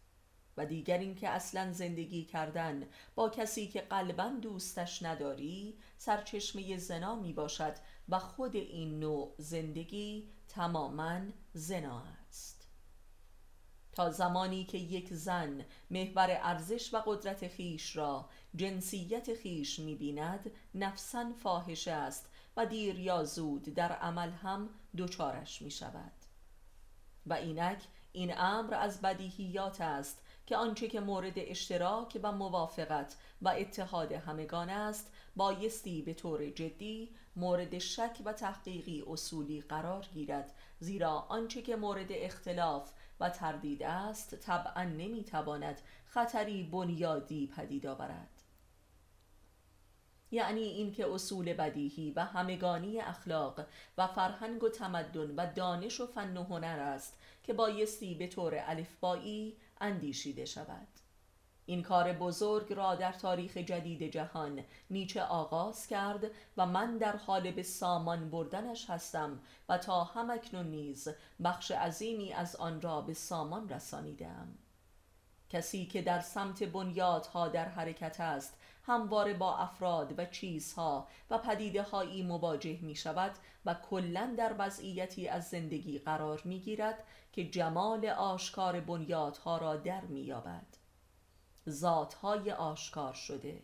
و دیگر اینکه اصلا زندگی کردن با کسی که قلبا دوستش نداری سرچشمه زنا می باشد و خود این نوع زندگی تماما زنا است. تا زمانی که یک زن محور ارزش و قدرت خیش را جنسیت خیش می بیند نفسا فاحشه است و دیر یا زود در عمل هم دچارش می شود. و اینک این امر از بدیهیات است که آنچه که مورد اشتراک و موافقت و اتحاد همگان است بایستی به طور جدی مورد شک و تحقیقی اصولی قرار گیرد زیرا آنچه که مورد اختلاف و تردید است طبعا نمی‌تواند خطری بنیادی پدید آورد. یعنی اینکه اصول بدیهی و همگانی اخلاق و فرهنگ و تمدن و دانش و فن و هنر است که بایستی به طور الفبایی اندیشیده شود. این کار بزرگ را در تاریخ جدید جهان نیچه آغاز کرد و من در حال به سامان بردنش هستم و تا همکنون نیز بخش عظیمی از آن را به سامان رسانیدم کسی که در سمت بنیادها در حرکت است همواره با افراد و چیزها و پدیده هایی مواجه می شود و کلا در وضعیتی از زندگی قرار می گیرد که جمال آشکار بنیادها را در می یابد ذاتهای آشکار شده.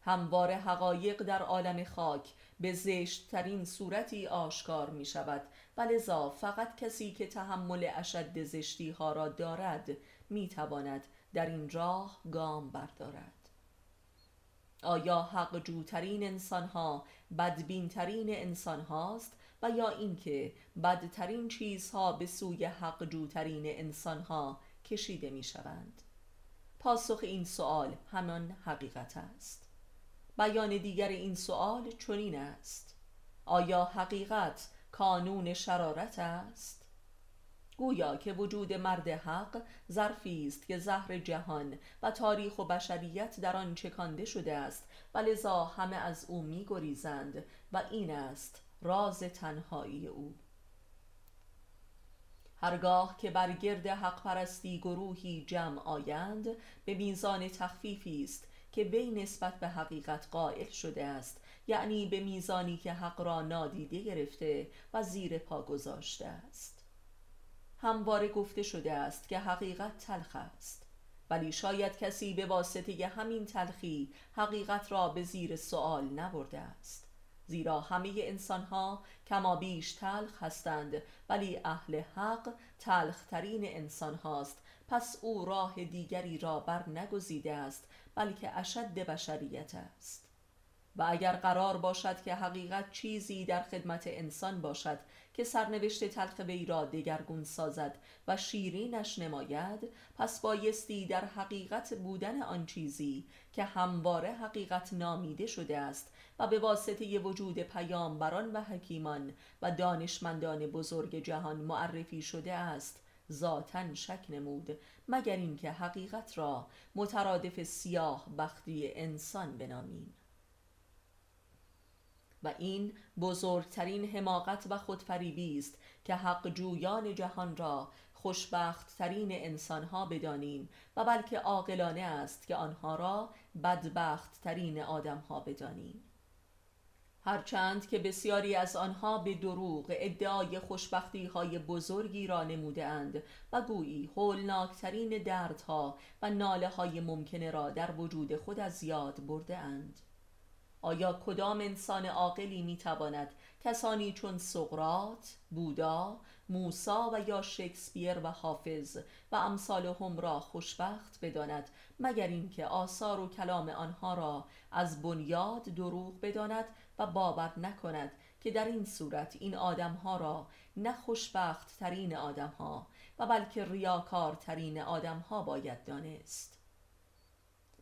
همواره حقایق در عالم خاک به زشتترین صورتی آشکار می شود و فقط کسی که تحمل اشد زشتی ها را دارد می تواند در این راه گام بردارد. آیا حق جوترین انسان ها بدبین ترین انسان هاست و یا اینکه بدترین چیزها به سوی حق جوترین انسان ها کشیده می شوند پاسخ این سوال همان حقیقت است. بیان دیگر این سوال چنین است. آیا حقیقت کانون شرارت است؟ گویا که وجود مرد حق ظرفی است که زهر جهان و تاریخ و بشریت در آن چکانده شده است و لذا همه از او میگریزند و این است راز تنهایی او. هرگاه که بر گرد حق پرستی گروهی جمع آیند به میزان تخفیفی است که بی نسبت به حقیقت قائل شده است یعنی به میزانی که حق را نادیده گرفته و زیر پا گذاشته است. همواره گفته شده است که حقیقت تلخ است. ولی شاید کسی به واسطه همین تلخی حقیقت را به زیر سوال نبرده است. زیرا همه انسان ها کما بیش تلخ هستند ولی اهل حق تلخ ترین انسان هاست پس او راه دیگری را بر نگزیده است بلکه اشد بشریت است. و اگر قرار باشد که حقیقت چیزی در خدمت انسان باشد که سرنوشت تلخ وی را دگرگون سازد و شیرینش نماید پس بایستی در حقیقت بودن آن چیزی که همواره حقیقت نامیده شده است و به واسطه وجود پیامبران و حکیمان و دانشمندان بزرگ جهان معرفی شده است ذاتا شک نمود مگر اینکه حقیقت را مترادف سیاه بختی انسان بنامیم. و این بزرگترین حماقت و خودفریبی است که حق جویان جهان را خوشبخت ترین انسان ها بدانیم و بلکه عاقلانه است که آنها را بدبخت ترین آدم ها بدانیم. هرچند که بسیاری از آنها به دروغ ادعای خوشبختی های بزرگی را نموده اند و گویی هولناکترین دردها و ناله های ممکنه را در وجود خود از یاد برده اند. آیا کدام انسان عاقلی می‌تواند کسانی چون سقرات، بودا، موسا و یا شکسپیر و حافظ و امثال هم را خوشبخت بداند مگر اینکه آثار و کلام آنها را از بنیاد دروغ بداند و باور نکند که در این صورت این آدمها را نه خوشبخت ترین آدمها و بلکه ریاکار ترین آدمها باید دانست؟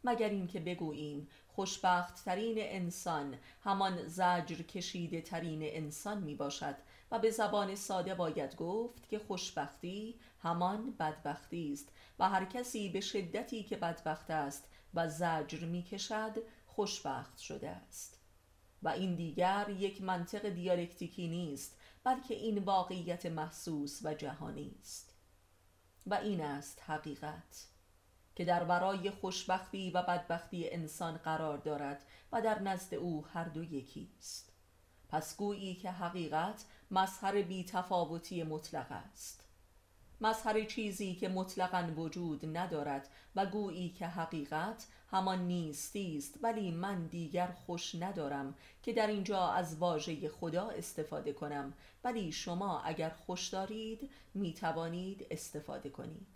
مگر اینکه بگوییم خوشبخت ترین انسان همان زجر کشیده ترین انسان می باشد و به زبان ساده باید گفت که خوشبختی همان بدبختی است و هر کسی به شدتی که بدبخت است و زجر می کشد خوشبخت شده است. و این دیگر یک منطق دیالکتیکی نیست بلکه این واقعیت محسوس و جهانی است. و این است حقیقت. که در برای خوشبختی و بدبختی انسان قرار دارد و در نزد او هر دو یکی است. پس گویی که حقیقت مظهر بیتفاوتی مطلق است. مظهر چیزی که مطلقا وجود ندارد و گویی که حقیقت همان نیستی است ولی من دیگر خوش ندارم که در اینجا از واژه خدا استفاده کنم ولی شما اگر خوش دارید می توانید استفاده کنید.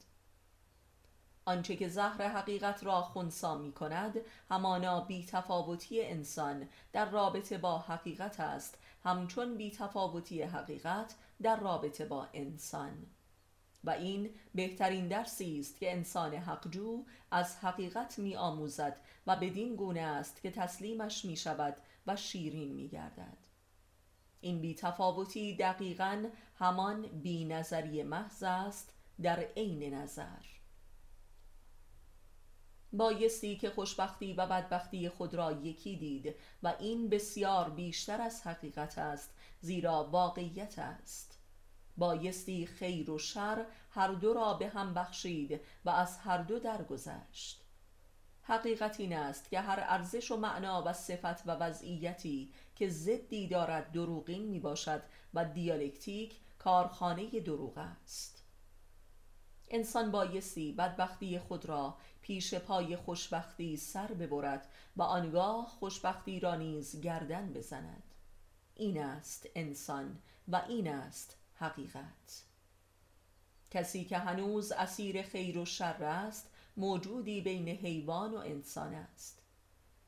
آنچه که زهر حقیقت را خونسا می کند همانا بیتفاوتی انسان در رابطه با حقیقت است. همچون بیتفاوتی حقیقت در رابطه با انسان. و این بهترین درسی است که انسان حقجو از حقیقت می آموزد و بدین گونه است که تسلیمش می شود و شیرین می گردد این بیتفاوتی دقیقا همان بی نظری محض است در عین نظر. بایستی که خوشبختی و بدبختی خود را یکی دید و این بسیار بیشتر از حقیقت است زیرا واقعیت است. بایستی خیر و شر هر دو را به هم بخشید و از هر دو درگذشت. حقیقت این است که هر ارزش و معنا و صفت و وضعیتی که ضدی دارد دروغین می باشد و دیالکتیک کارخانه دروغ است. انسان بایستی بدبختی خود را پیش پای خوشبختی سر ببرد و آنگاه خوشبختی را نیز گردن بزند. این است انسان و این است حقیقت. کسی که هنوز اسیر خیر و شر است موجودی بین حیوان و انسان است.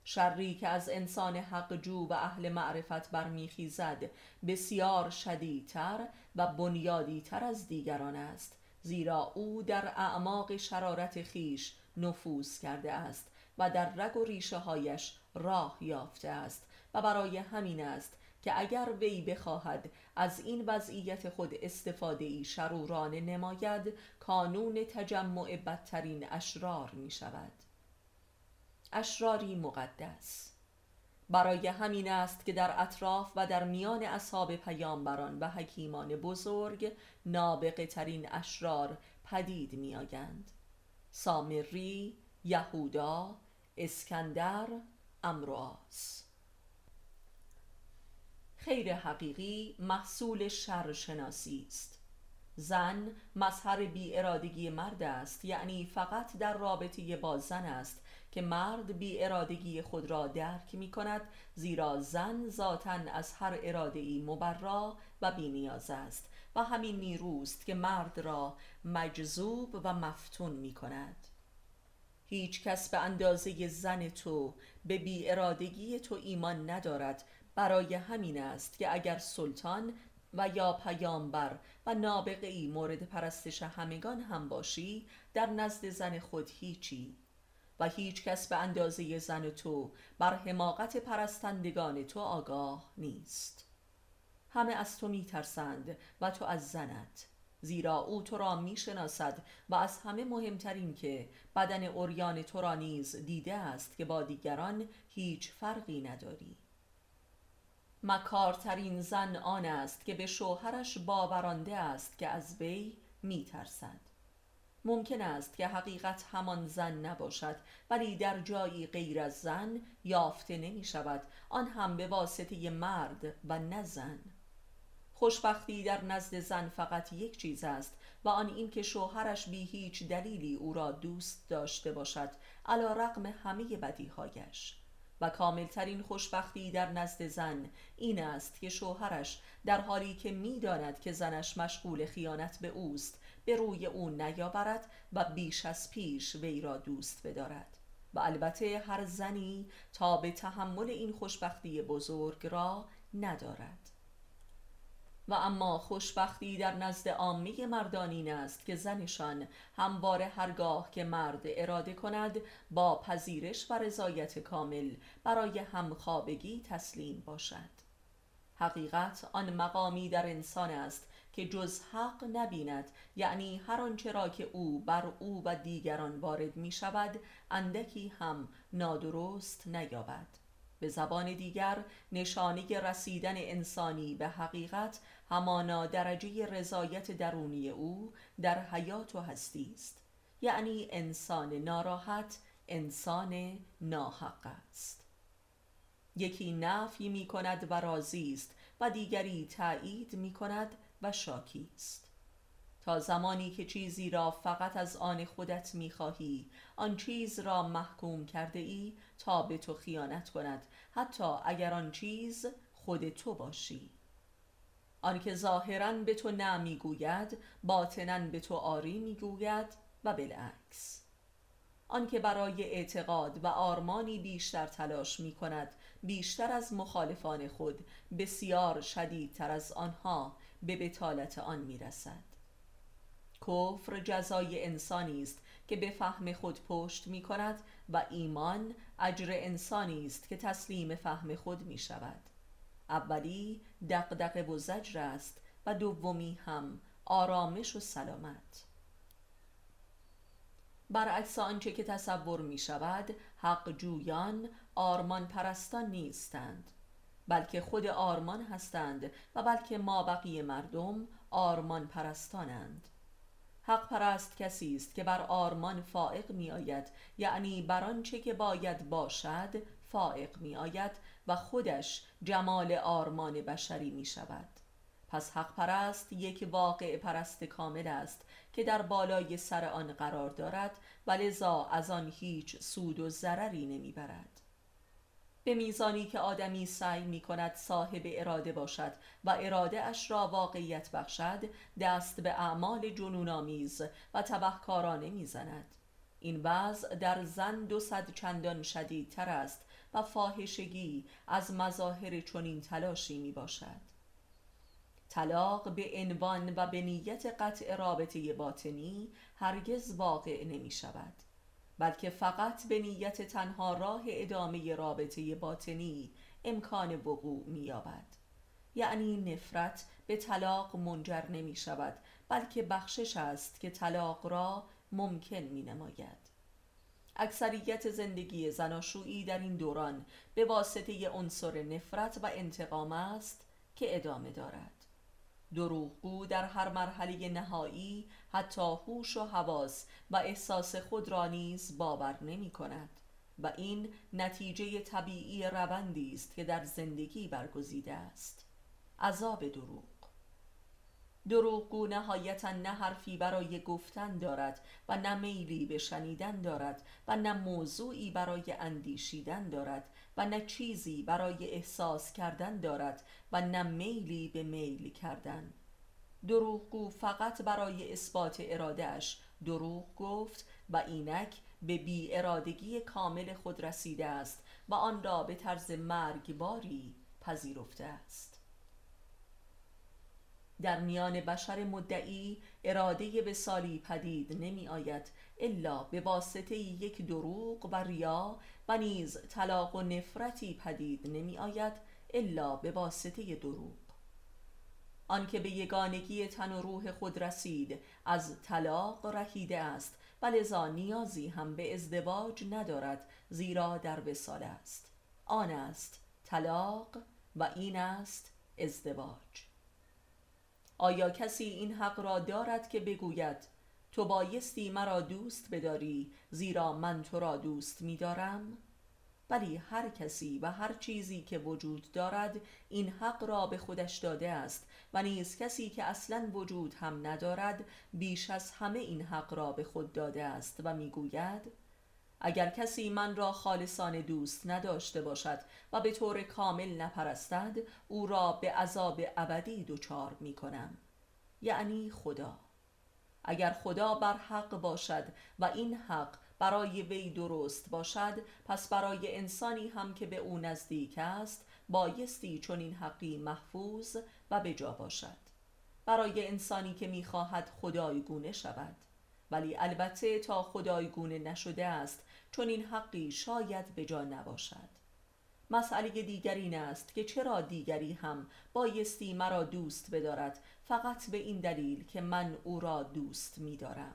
شری که از انسان حق جو و اهل معرفت برمیخیزد بسیار شدیدتر و بنیادیتر از دیگران است زیرا او در اعماق شرارت خیش نفوذ کرده است و در رگ و ریشه هایش راه یافته است و برای همین است که اگر وی بخواهد از این وضعیت خود استفاده ای شرورانه نماید کانون تجمع بدترین اشرار می شود اشراری مقدس. برای همین است که در اطراف و در میان اصحاب پیامبران و حکیمان بزرگ نابغه ترین اشرار پدید می آگند سامری، یهودا، اسکندر، امرواس خیر حقیقی محصول شر شناسی است. زن مظهر بی ارادگی مرد است یعنی فقط در رابطه با زن است. که مرد بی ارادگی خود را درک می کند زیرا زن ذاتا از هر اراده ای مبرا و بی نیاز است و همین نیروست که مرد را مجذوب و مفتون می کند. هیچ کس به اندازه زن تو به بی ارادگی تو ایمان ندارد. برای همین است که اگر سلطان و یا پیامبر و نابغه ای مورد پرستش همگان هم باشی در نزد زن خود هیچی و هیچ کس به اندازه زن تو بر حماقت پرستندگان تو آگاه نیست. همه از تو میترسند و تو از زنت زیرا او تو را می‌شناسد و از همه مهمترین که بدن اوریان تو را نیز دیده است که با دیگران هیچ فرقی نداری. مکارترین زن آن است که به شوهرش باورانده است که از وی میترسد. ممکن است که حقیقت همان زن نباشد ولی در جایی غیر از زن یافته نمی شود آن هم به واسطه مرد و نه زن. خوشبختی در نزد زن فقط یک چیز است و آن این که شوهرش بی هیچ دلیلی او را دوست داشته باشد علا رقم همه بدیهایش. و کاملترین خوشبختی در نزد زن این است که شوهرش در حالی که می‌داند که زنش مشغول خیانت به اوست به روی او نیاورد و بیش از پیش وی را دوست بدارد. و البته هر زنی تا به تحمل این خوشبختی بزرگ را ندارد. و اما خوشبختی در نزد عامه مردان این است که زنشان همواره هرگاه که مرد اراده کند با پذیرش و رضایت کامل برای همخوابگی تسلیم باشد. حقیقت آن مقامی در انسان است که جز حق نبیند یعنی هر آنچه را که او بر او و دیگران وارد می شود اندکی هم نادرست نیابد. به زبان دیگر نشانه رسیدن انسانی به حقیقت همانا درجه رضایت درونی او در حیات و هستی است. یعنی انسان ناراحت انسان ناحق است. یکی نفی می کند و راضی است و دیگری تایید می کند و شاکی است. تا زمانی که چیزی را فقط از آن خودت می‌خواهی آن چیز را محکوم کرده ای تا به تو خیانت کند حتی اگر آن چیز خود تو باشی. آنکه ظاهرا به تو نه می‌گوید باطنا به تو آری می‌گوید و بالعکس. آنکه برای اعتقاد و آرمانی بیشتر تلاش می کند بیشتر از مخالفان خود بسیار شدیدتر از آنها به بتالت آن می رسد کفر جزای انسانی است که به فهم خود پشت می کند و ایمان اجر انسانی است که تسلیم فهم خود می شود اولی دقدق و زجر است و دومی هم آرامش و سلامت. برعکس آنچه که تصور می شود حق جویان آرمان پرستان نیستند. بلکه خود آرمان هستند و بلکه ما بقیه مردم آرمان پرستانند. حق پرست کسی است که بر آرمان فائق می آید یعنی بر آنچه که باید باشد فائق می آید و خودش جمال آرمان بشری می شود پس حق پرست یک واقع پرست کامل است که در بالای سر آن قرار دارد و لذا از آن هیچ سود و ضرری نمی‌برد. به میزانی که آدمی سعی می کند صاحب اراده باشد و اراده اش را واقعیت بخشد دست به اعمال جنونآمیز و تبهکارانه می‌زند. این وضع در زن دو صد چندان شدیدتر است و فاحشگی از مظاهر چنین تلاشی می باشد طلاق به عنوان و به نیت قطع رابطه باطنی هرگز واقع نمی شود بلکه فقط به نیت تنها راه ادامه رابطه باطنی امکان وقوع می یابد یعنی نفرت به طلاق منجر نمی شود بلکه بخشش است که طلاق را ممکن می نماید اکثریت زندگی زناشویی در این دوران به واسطه عنصر نفرت و انتقام است که ادامه دارد. دروغگو در هر مرحله نهایی حتی هوش و حواس و احساس خود را نیز باور نمی کند و این نتیجه طبیعی روندی است که در زندگی برگزیده است. عذاب دروغ. دروغگو نهایتا نه حرفی برای گفتن دارد و نه میلی به شنیدن دارد و نه موضوعی برای اندیشیدن دارد و نه چیزی برای احساس کردن دارد و نه میلی به میل کردن. دروغگو فقط برای اثبات ارادهش دروغ گفت و اینک به بی ارادگی کامل خود رسیده است و آن را به طرز مرگباری پذیرفته است. در میان بشر مدعی اراده به سالی پدید نمی آید الا به واسطه یک دروغ و ریا و نیز طلاق و نفرتی پدید نمی آید الا به واسطه دروغ. آنکه به یگانگی تن و روح خود رسید از طلاق رهیده است و لذا نیازی هم به ازدواج ندارد زیرا در وسال است. آن است طلاق و این است ازدواج. آیا کسی این حق را دارد که بگوید تو بایستی مرا دوست بداری زیرا من تو را دوست می‌دارم؟ ولی هر کسی و هر چیزی که وجود دارد این حق را به خودش داده است و نیز کسی که اصلا وجود هم ندارد بیش از همه این حق را به خود داده است و می‌گوید اگر کسی من را خالصان دوست نداشته باشد و به طور کامل نپرستد او را به عذاب ابدی دچار می کنم یعنی خدا اگر خدا بر حق باشد و این حق برای وی درست باشد پس برای انسانی هم که به او نزدیک است بایستی چون این حقی محفوظ و بجا باشد. برای انسانی که می‌خواهد خدایگونه شود. ولی البته تا خدایگونه نشده است چون این حقی شاید به جا نباشد. مسئله دیگر این است که چرا دیگری هم بایستی مرا دوست بدارد فقط به این دلیل که من او را دوست میدارم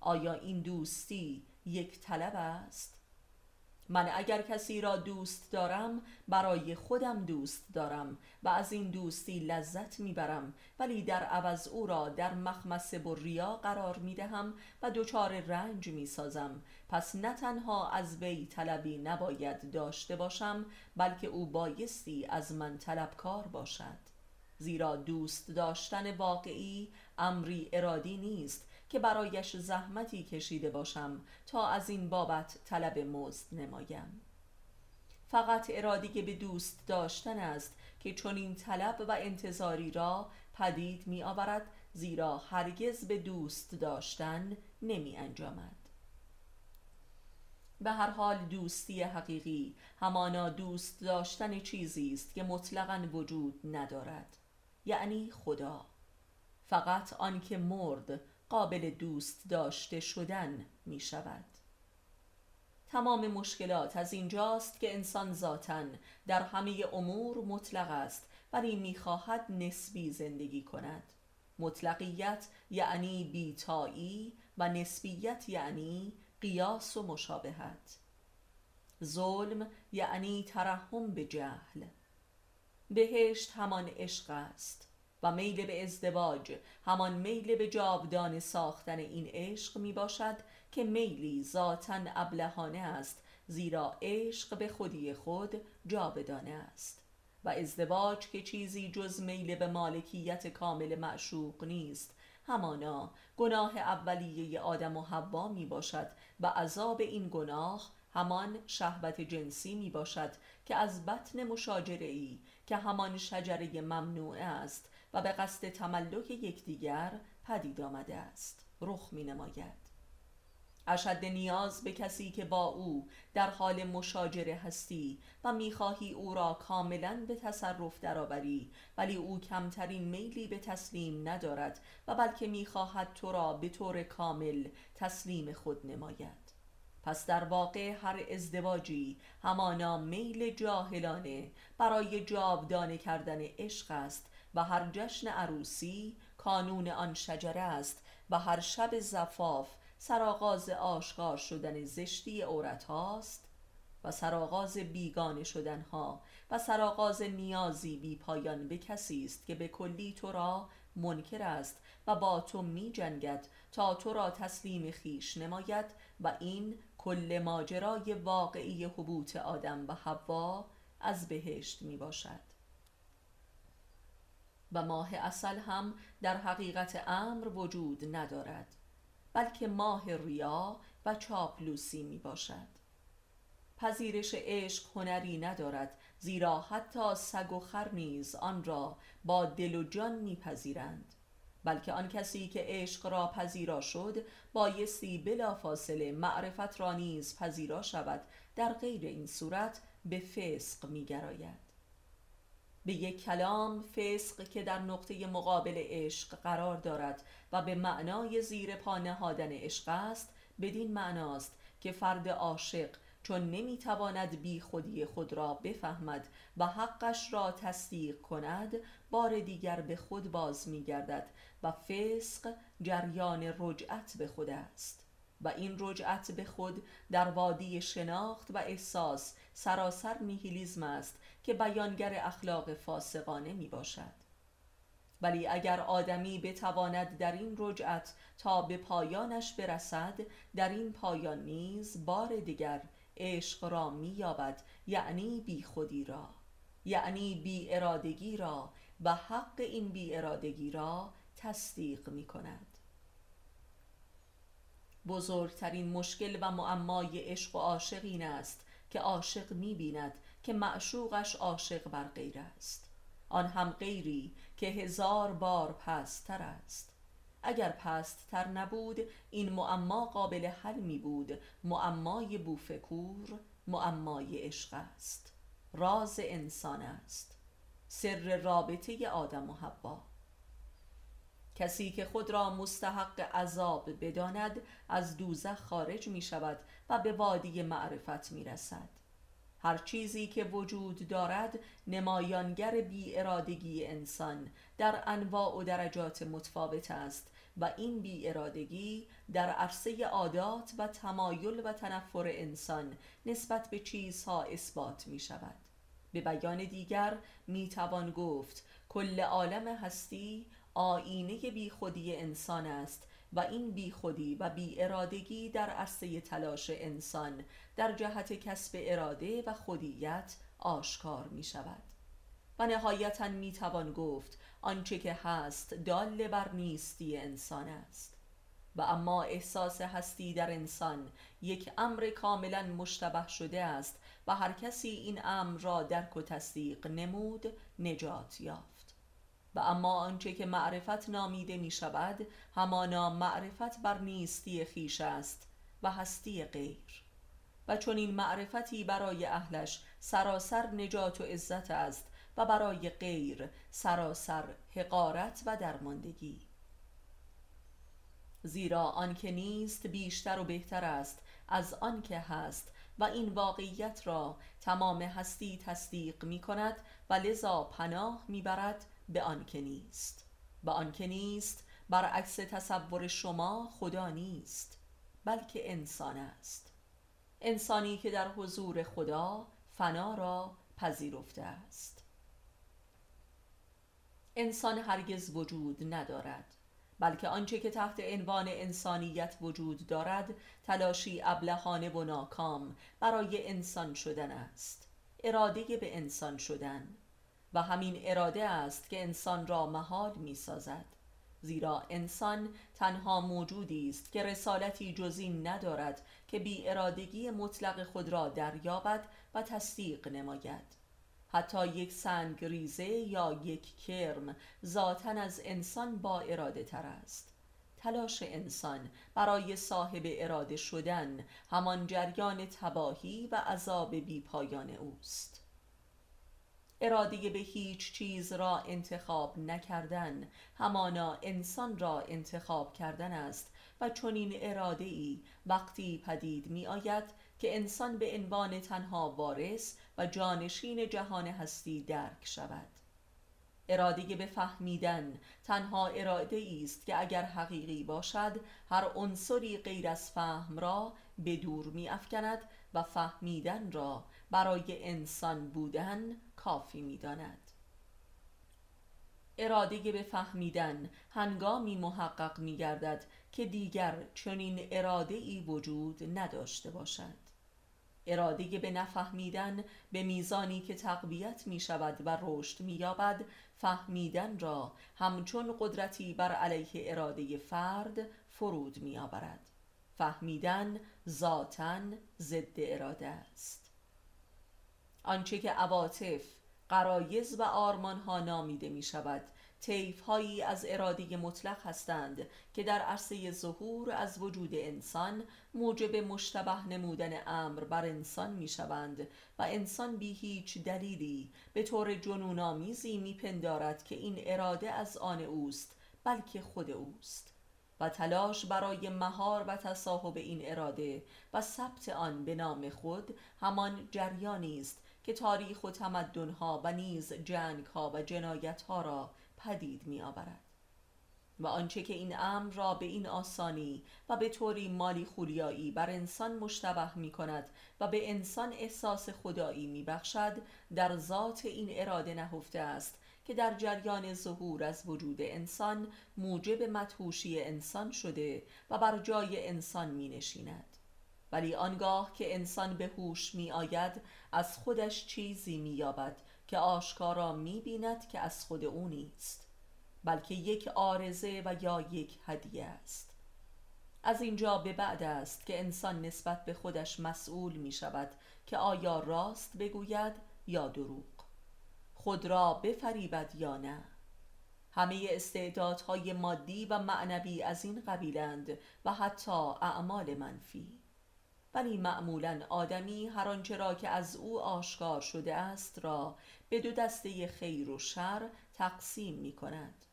آیا این دوستی یک طلب است؟ من اگر کسی را دوست دارم برای خودم دوست دارم و از این دوستی لذت می‌برم. ولی در عوض او را در مخمس بریا قرار می‌دهم و دچار رنج می‌سازم. پس نه تنها از وی طلبی نباید داشته باشم بلکه او بایستی از من طلبکار باشد. زیرا دوست داشتن واقعی امری ارادی نیست. که برایش زحمتی کشیده باشم تا از این بابت طلب مزد نمایم. فقط ارادی به دوست داشتن است که چون این طلب و انتظاری را پدید می آورد زیرا هرگز به دوست داشتن نمی انجامد. به هر حال دوستی حقیقی همانا دوست داشتن چیزی است که مطلقا وجود ندارد یعنی خدا. فقط آنکه مرد قابل دوست داشته شدن می شود. تمام مشکلات از اینجاست که انسان ذاتا در همه امور مطلق است ولی می‌خواهد نسبی زندگی کند. مطلقیت یعنی بیتایی و نسبیت یعنی قیاس و مشابهت. ظلم یعنی ترحم به جهل. بهشت همان عشق است. و میل به ازدواج. همان میل به جاودان ساختن این عشق می باشد که میلی ذاتا ابلهانه است زیرا عشق به خودی خود جاودانه است. و ازدواج که چیزی جز میل به مالکیت کامل معشوق نیست همانا گناه اولیه آدم و حوا می باشد و عذاب این گناه همان شهوت جنسی می باشد که از بطن مشاجره ای که همان شجره ممنوعه است و به قصد تملک یکدیگر پدید آمده است. رخ می نماید. اشد نیاز به کسی که با او در حال مشاجره هستی و می‌خواهی او را کاملا به تصرف درآوری ولی او کمترین میلی به تسلیم ندارد و بلکه می‌خواهد تو را به طور کامل تسلیم خود نماید. پس در واقع هر ازدواجی همانا میل جاهلانه برای جاودانه کردن عشق است و هر جشن عروسی کانون آن شجره است و هر شب زفاف سرآغاز آشکار شدن زشتی عورت هاست و سرآغاز بیگانه شدن ها و سرآغاز نیازی بی پایان به کسی است که به کلی تو را منکر است و با تو می جنگد تا تو را تسلیم خیش نماید و این کل ماجرای واقعی حبوط آدم و حوا از بهشت می باشد. و ماه اصل هم در حقیقت امر وجود ندارد بلکه ماه ریا و چاپلوسی می باشد پذیرش عشق هنری ندارد زیرا حتی سگ و خر نیز آن را با دل و جان میپذیرند بلکه آن کسی که عشق را پذیرا شد بایستی بلافاصله معرفت را نیز پذیرا شود در غیر این صورت به فسق میگراید. به یک کلام فسق که در نقطه مقابل عشق قرار دارد و به معنای زیر پا نهادن عشق است بدین معناست که فرد عاشق چون نمی‌تواند بی خودی خود را بفهمد و حقش را تصدیق کند بار دیگر به خود باز میگردد و فسق جریان رجعت به خود است. و این رجعت به خود در وادی شناخت و احساس سراسر نیهیلیزم است که بیانگر اخلاق فاسقانه می باشد ولی اگر آدمی بتواند در این رجعت تا به پایانش برسد در این پایان نیز بار دیگر عشق را مییابد یعنی بی خودی را یعنی بی ارادگی را و حق این بی ارادگی را تصدیق می کند بزرگترین مشکل و معمای عشق و عاشق این است که عاشق می بیند که معشوقش عاشق بر غیر است. آن هم غیری که هزار بار پستتر است. اگر پستتر نبود این معما قابل حل می بود. معمای بوفکور معمای عشق است. راز انسان است. سر رابطه آدم و حوا. کسی که خود را مستحق عذاب بداند از دوزخ خارج می شود و به وادی معرفت می رسد هر چیزی که وجود دارد نمایانگر بی ارادگی انسان در انواع و درجات متفاوت است و این بی ارادگی در عرصه عادات و تمایل و تنفر انسان نسبت به چیزها اثبات می شود به بیان دیگر می توان گفت کل عالم هستی آینه بی خودی انسان است و این بی خودی و بی ارادگی در عرصه تلاش انسان در جهت کسب اراده و خودیت آشکار می شود و نهایتا می توان گفت آنچه که هست دال بر نیستی انسان است. و اما احساس هستی در انسان یک امر کاملا مشتبه شده است و هر کسی این امر را درک و تصدیق نمود نجات یافت. و اما آنچه که معرفت نامیده می شود همانا معرفت بر نیستی خیش است و هستی غیر. و چون این معرفتی برای اهلش سراسر نجات و عزت است و برای غیر سراسر حقارت و درماندگی. زیرا آنکه نیست بیشتر و بهتر است از آنکه هست و این واقعیت را تمام هستی تصدیق می کند و لذا پناه می برد به آنکه نیست. و آنکه نیست برعکس تصور شما خدا نیست بلکه انسان است. انسانی که در حضور خدا فنا را پذیرفته است. انسان هرگز وجود ندارد بلکه آنچه که تحت عنوان انسانیت وجود دارد تلاشی ابلهانه و ناکام برای انسان شدن است. اراده به انسان شدن. و همین اراده است که انسان را محال می سازد زیرا انسان تنها موجودی است که رسالتی جزین ندارد که بی ارادگی مطلق خود را دریابد و تصدیق نماید. حتی یک سنگ ریزه یا یک کرم ذاتا از انسان با اراده تر است. تلاش انسان برای صاحب اراده شدن همان جریان تباهی و عذاب پایان اوست. اراده به هیچ چیز را انتخاب نکردن. همانا انسان را انتخاب کردن است و چنین اراده ای وقتی پدید می آید که انسان به عنوان تنها وارث و جانشین جهان هستی درک شود. اراده به فهمیدن تنها اراده است که اگر حقیقی باشد هر عنصری غیر از فهم را به دور می افکند و فهمیدن را برای انسان بودن کافی می داند اراده به فهمیدن هنگامی محقق می گردد که دیگر چنین اراده ای وجود نداشته باشد. اراده به نفهمیدن به میزانی که تقویت می شود و رشد می یابد فهمیدن را همچون قدرتی بر علیه اراده فرد فرود می آورد فهمیدن ذاتا ضد اراده است. آنچه که عواطف قرایز و آرمان ها نامیده می شود تیف هایی از اراده مطلق هستند که در عرصه ظهور از وجود انسان موجب مشتبه نمودن امر بر انسان می شوند و انسان بی هیچ دلیلی به طور جنونآمیزی می پندارد که این اراده از آن اوست بلکه خود اوست. و تلاش برای مهار و تصاحب این اراده و ثبت آن به نام خود همان جریانی است که تاریخ و تمدنها و نیز جنگها و جنایتها را پدید می آورد و آنچه که این امر را به این آسانی و به طوری مالی خوریایی بر انسان مشتبه می کند و به انسان احساس خدایی می بخشد در ذات این اراده نهفته است که در جریان ظهور از وجود انسان موجب مدهوشی انسان شده و بر جای انسان می نشیند ولی آنگاه که انسان به هوش می آید از خودش چیزی می یابد که آشکارا می بیند که از خود او نیست بلکه یک آرزه و یا یک هدیه است. از اینجا به بعد است که انسان نسبت به خودش مسئول می شود که آیا راست بگوید یا دروغ. خود را بفریبد یا نه. همه استعدادهای مادی و معنوی از این قبیلند و حتی اعمال منفی. ولی معمولا آدمی هر آنچه را که از او آشکار شده است را به دو دسته خیر و شر تقسیم می کند.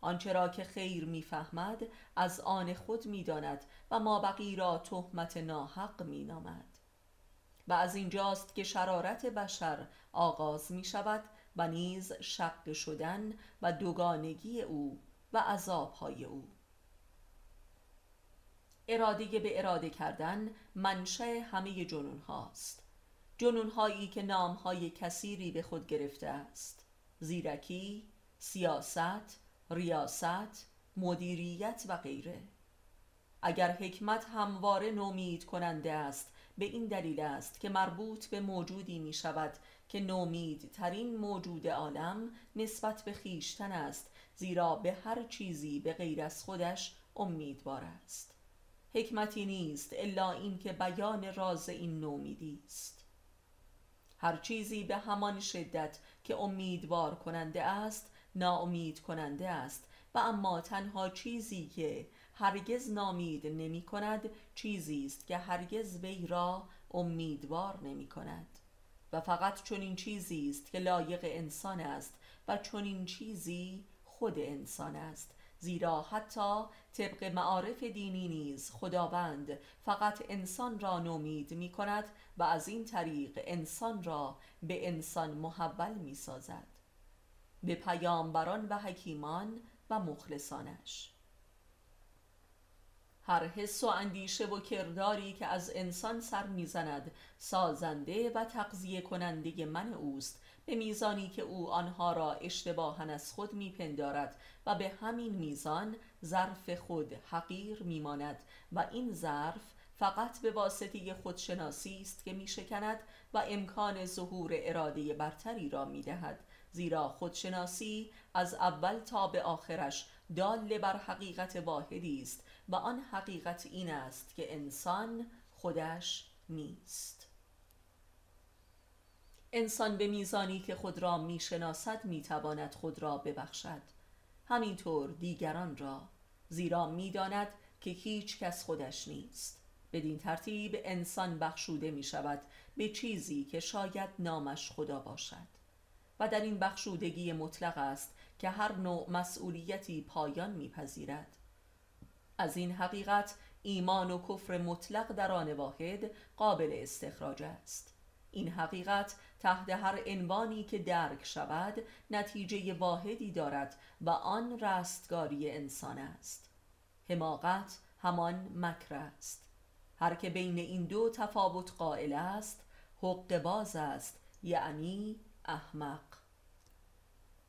آنچه را که خیر می‌فهمد از آن خود می‌داند و ما بقی را تهمت ناحق مینامد و از اینجاست که شرارت بشر آغاز می شود و نیز شق شدن و دوگانگی او و عذابهای او. اراده به اراده کردن منشأ همه جنون هاست جنون هایی که نام های کثیری به خود گرفته است. زیرکی، سیاست، ریاست، مدیریت و غیره. اگر حکمت همواره نومید کننده است به این دلیل است که مربوط به موجودی می شود که نومید ترین موجود عالم نسبت به خیشتن است زیرا به هر چیزی به غیر از خودش امیدوار است. حکمتی نیست الا این که بیان راز این نومیدی است. هر چیزی به همان شدت که امیدوار کننده است ناامید کننده است. و اما تنها چیزی که هرگز نامید نمی کند چیزی است که هرگز وی را امیدوار نمی کند. و فقط چون این چیزی است که لایق انسان است و چون این چیزی خود انسان است. زیرا حتی طبق معارف دینی نیز خداوند فقط انسان را نومید می کند و از این طریق انسان را به انسان محول می سازد به پیامبران و حکیمان و مخلصانش. هر حس و اندیشه و کرداری که از انسان سر می‌زند سازنده و تقضیه کننده من اوست به میزانی که او آنها را اشتباها از خود میپندارد و به همین میزان ظرف خود حقیر میماند و این ظرف فقط به واسطه خودشناسی است که میشکند و امکان ظهور اراده برتری را می‌دهد زیرا خودشناسی از اول تا به آخرش دال بر حقیقت واحدی است و آن حقیقت این است که انسان خودش نیست. انسان به میزانی که خود را می‌شناسد می‌تواند خود را ببخشد. همینطور دیگران را زیرا می‌داند که هیچ کس خودش نیست. بدین ترتیب انسان بخشوده می شود به چیزی که شاید نامش خدا باشد. و در این بخشودگی مطلق است که هر نوع مسئولیتی پایان میپذیرد. از این حقیقت ایمان و کفر مطلق در آن واحد قابل استخراج است. این حقیقت تحت هر عنوانی که درک شود نتیجه واحدی دارد و آن رستگاری انسان است. حماقت همان مکر است. هر که بین این دو تفاوت قائل است حق باز است یعنی احمق.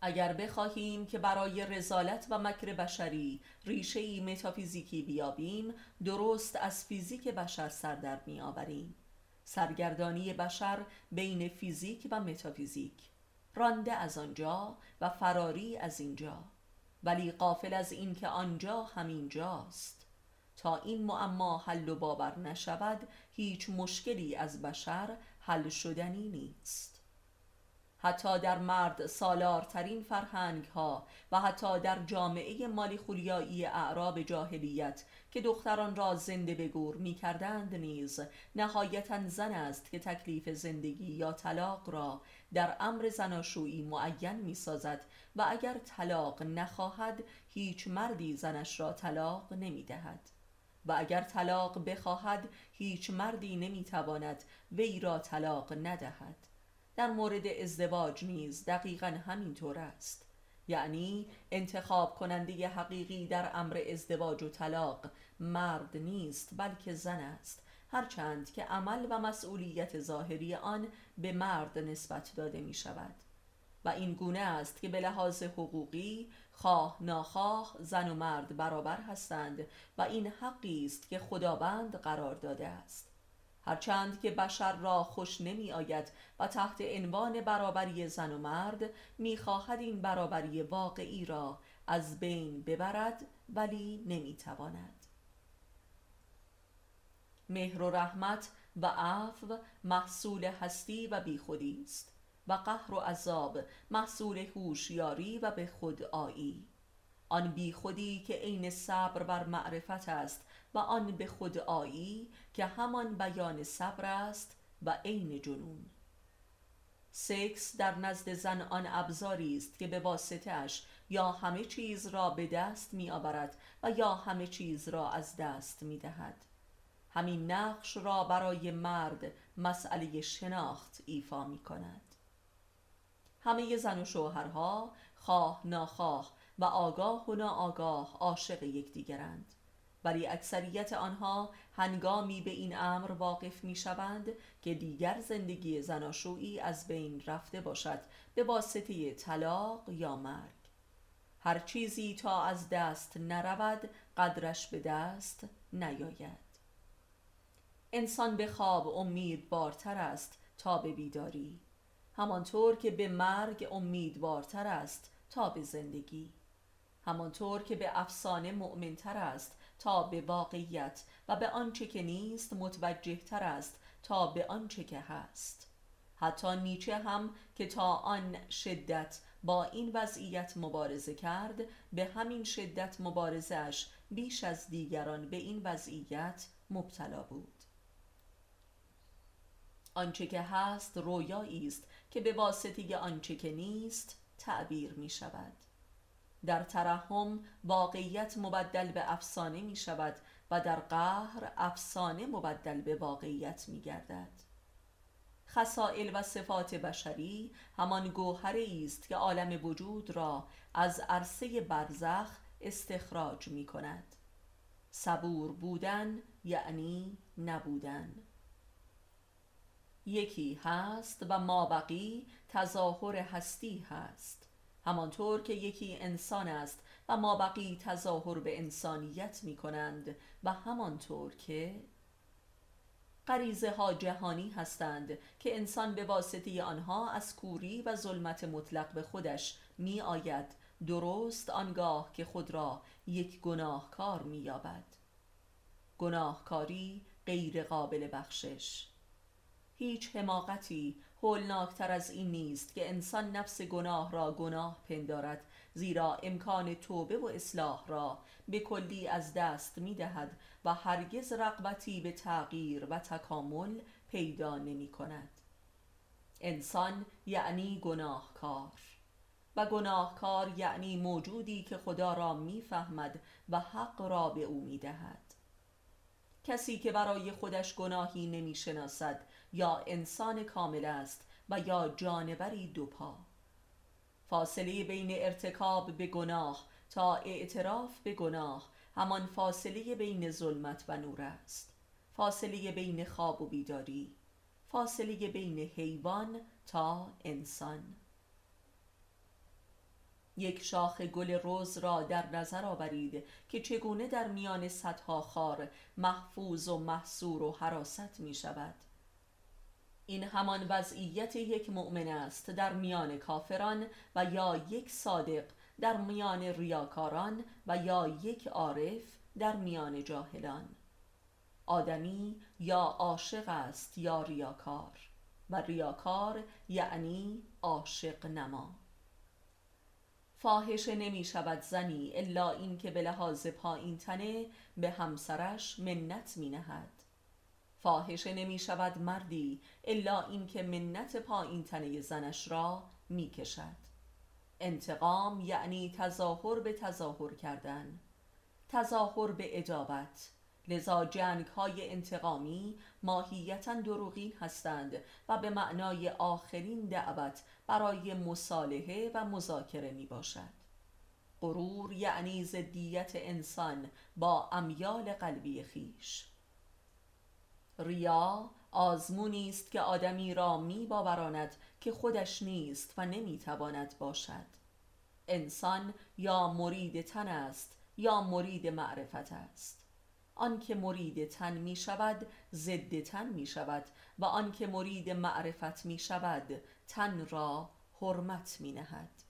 اگر بخواهیم که برای رزالت و مکر بشری ریشه متافیزیکی بیابیم درست از فیزیک بشر سر در می آوریم سرگردانی بشر بین فیزیک و متافیزیک. رانده از آنجا و فراری از اینجا. ولی قافل از اینکه آنجا همینجاست. تا این معما حل و باور نشود هیچ مشکلی از بشر حل شدنی نیست. حتی در مرد سالارترین فرهنگ ها و حتی در جامعه مالی خولیایی اعراب جاهلیت که دختران را زنده به گور می کردند نیز. نهایتا زن است که تکلیف زندگی یا طلاق را در امر زناشویی معین می سازد و اگر طلاق نخواهد هیچ مردی زنش را طلاق نمی دهد و اگر طلاق بخواهد هیچ مردی نمی تواند وی را طلاق ندهد. در مورد ازدواج نیز دقیقا همینطور است. یعنی انتخاب کننده حقیقی در امر ازدواج و طلاق مرد نیست بلکه زن است. هرچند که عمل و مسئولیت ظاهری آن به مرد نسبت داده می شود و این گونه است که به لحاظ حقوقی خواه ناخواه زن و مرد برابر هستند و این حقی است که خداوند قرار داده است. هرچند که بشر را خوش نمی آید و تحت عنوان برابری زن و مرد می خواهد این برابری واقعی را از بین ببرد ولی نمی تواند مهر و رحمت و عفو محصول هستی و بیخودی است و قهر و عذاب محصول هوشیاری و به خود آیی. آن بی خودی که عین صبر بر معرفت است و آن به خود آیی که همان بیان صبر است و عین جنون. سکس در نزد زن آن ابزاری است که به واسطهش یا همه چیز را به دست می آورد و یا همه چیز را از دست می دهد همین نقش را برای مرد مسئله شناخت ایفا می کند همه زن و شوهرها خواه ناخواه و آگاه و ناآگاه عاشق یکدیگرند. ولی اکثریت آنها هنگامی به این امر واقف می شوند که دیگر زندگی زناشویی از بین رفته باشد به واسطه طلاق یا مرگ. هر چیزی تا از دست نرود قدرش به دست نیاید. انسان به خواب امید بارتر است تا به بیداری. همانطور که به مرگ امیدوارتر است تا به زندگی. همانطور که به افسانه مؤمنتر است تا به واقعیت و به آنچه که نیست متوجه تر است تا به آنچه که هست. حتی نیچه هم که تا آن شدت با این وضعیت مبارزه کرد به همین شدت مبارزش بیش از دیگران به این وضعیت مبتلا بود. آنچه که هست رویایی است که به واسطه آنچه که نیست تعبیر می شود. در ترحم واقعیت مبدل به افسانه می شود و در قهر افسانه مبدل به واقعیت می گردد. خسائل و صفات بشری همان گوهره است که عالم وجود را از عرصه برزخ استخراج می کند. صبور بودن یعنی نبودن. یکی هست و مابقی تظاهر هستی هست. همانطور که یکی انسان است و مابقی تظاهر به انسانیت می کنند و همانطور که غریزه ها جهانی هستند که انسان به واسطه آنها از کوری و ظلمت مطلق به خودش می آید. درست آنگاه که خود را یک گناهکار می یابد. گناهکاری غیر قابل بخشش. هیچ حماقتی هولناکتر از این نیست که انسان نفس گناه را گناه پندارد زیرا امکان توبه و اصلاح را به کلی از دست می دهد و هرگز رغبتی به تغییر و تکامل پیدا نمی کند انسان یعنی گناهکار. و گناهکار یعنی موجودی که خدا را می‌فهمد و حق را به او می دهد کسی که برای خودش گناهی نمی شناسد یا انسان کامل است و یا جانوری دوپا فاصله بین ارتکاب به گناه تا اعتراف به گناه همان فاصله بین ظلمت و نور است. فاصله بین خواب و بیداری فاصله بین حیوان تا انسان. یک شاخ گل روز را در نظر آورید که چگونه در میان صدها خار محفوظ و محصور و حراست می شود این همان وضعیت یک مؤمن است در میان کافران و یا یک صادق در میان ریاکاران و یا یک عارف در میان جاهلان. آدمی یا عاشق است یا ریاکار و ریاکار یعنی عاشق نما. فاحشه نمی شود زنی الا اینکه به لحاظ پایین تنه به همسرش منت می نهد. فاحشه نمی شود مردی الا اینکه منت پایین تنه زنش را می کشد انتقام یعنی تظاهر به تظاهر کردن. تظاهر به ادابت لذا جنگ های انتقامی ماهیتا دروغین هستند و به معنای آخرین دعوت برای مصالحه و مذاکره می باشد غرور یعنی زدیت انسان با امیال قلبی خیش. ریا آزمونی است که آدمی را می باوراند که خودش نیست و نمی تواند باشد. انسان یا مرید تن است یا مرید معرفت است. آنکه مرید تن می شود ضد تن می شود و آنکه مرید معرفت می شود تن را حرمت می نهد.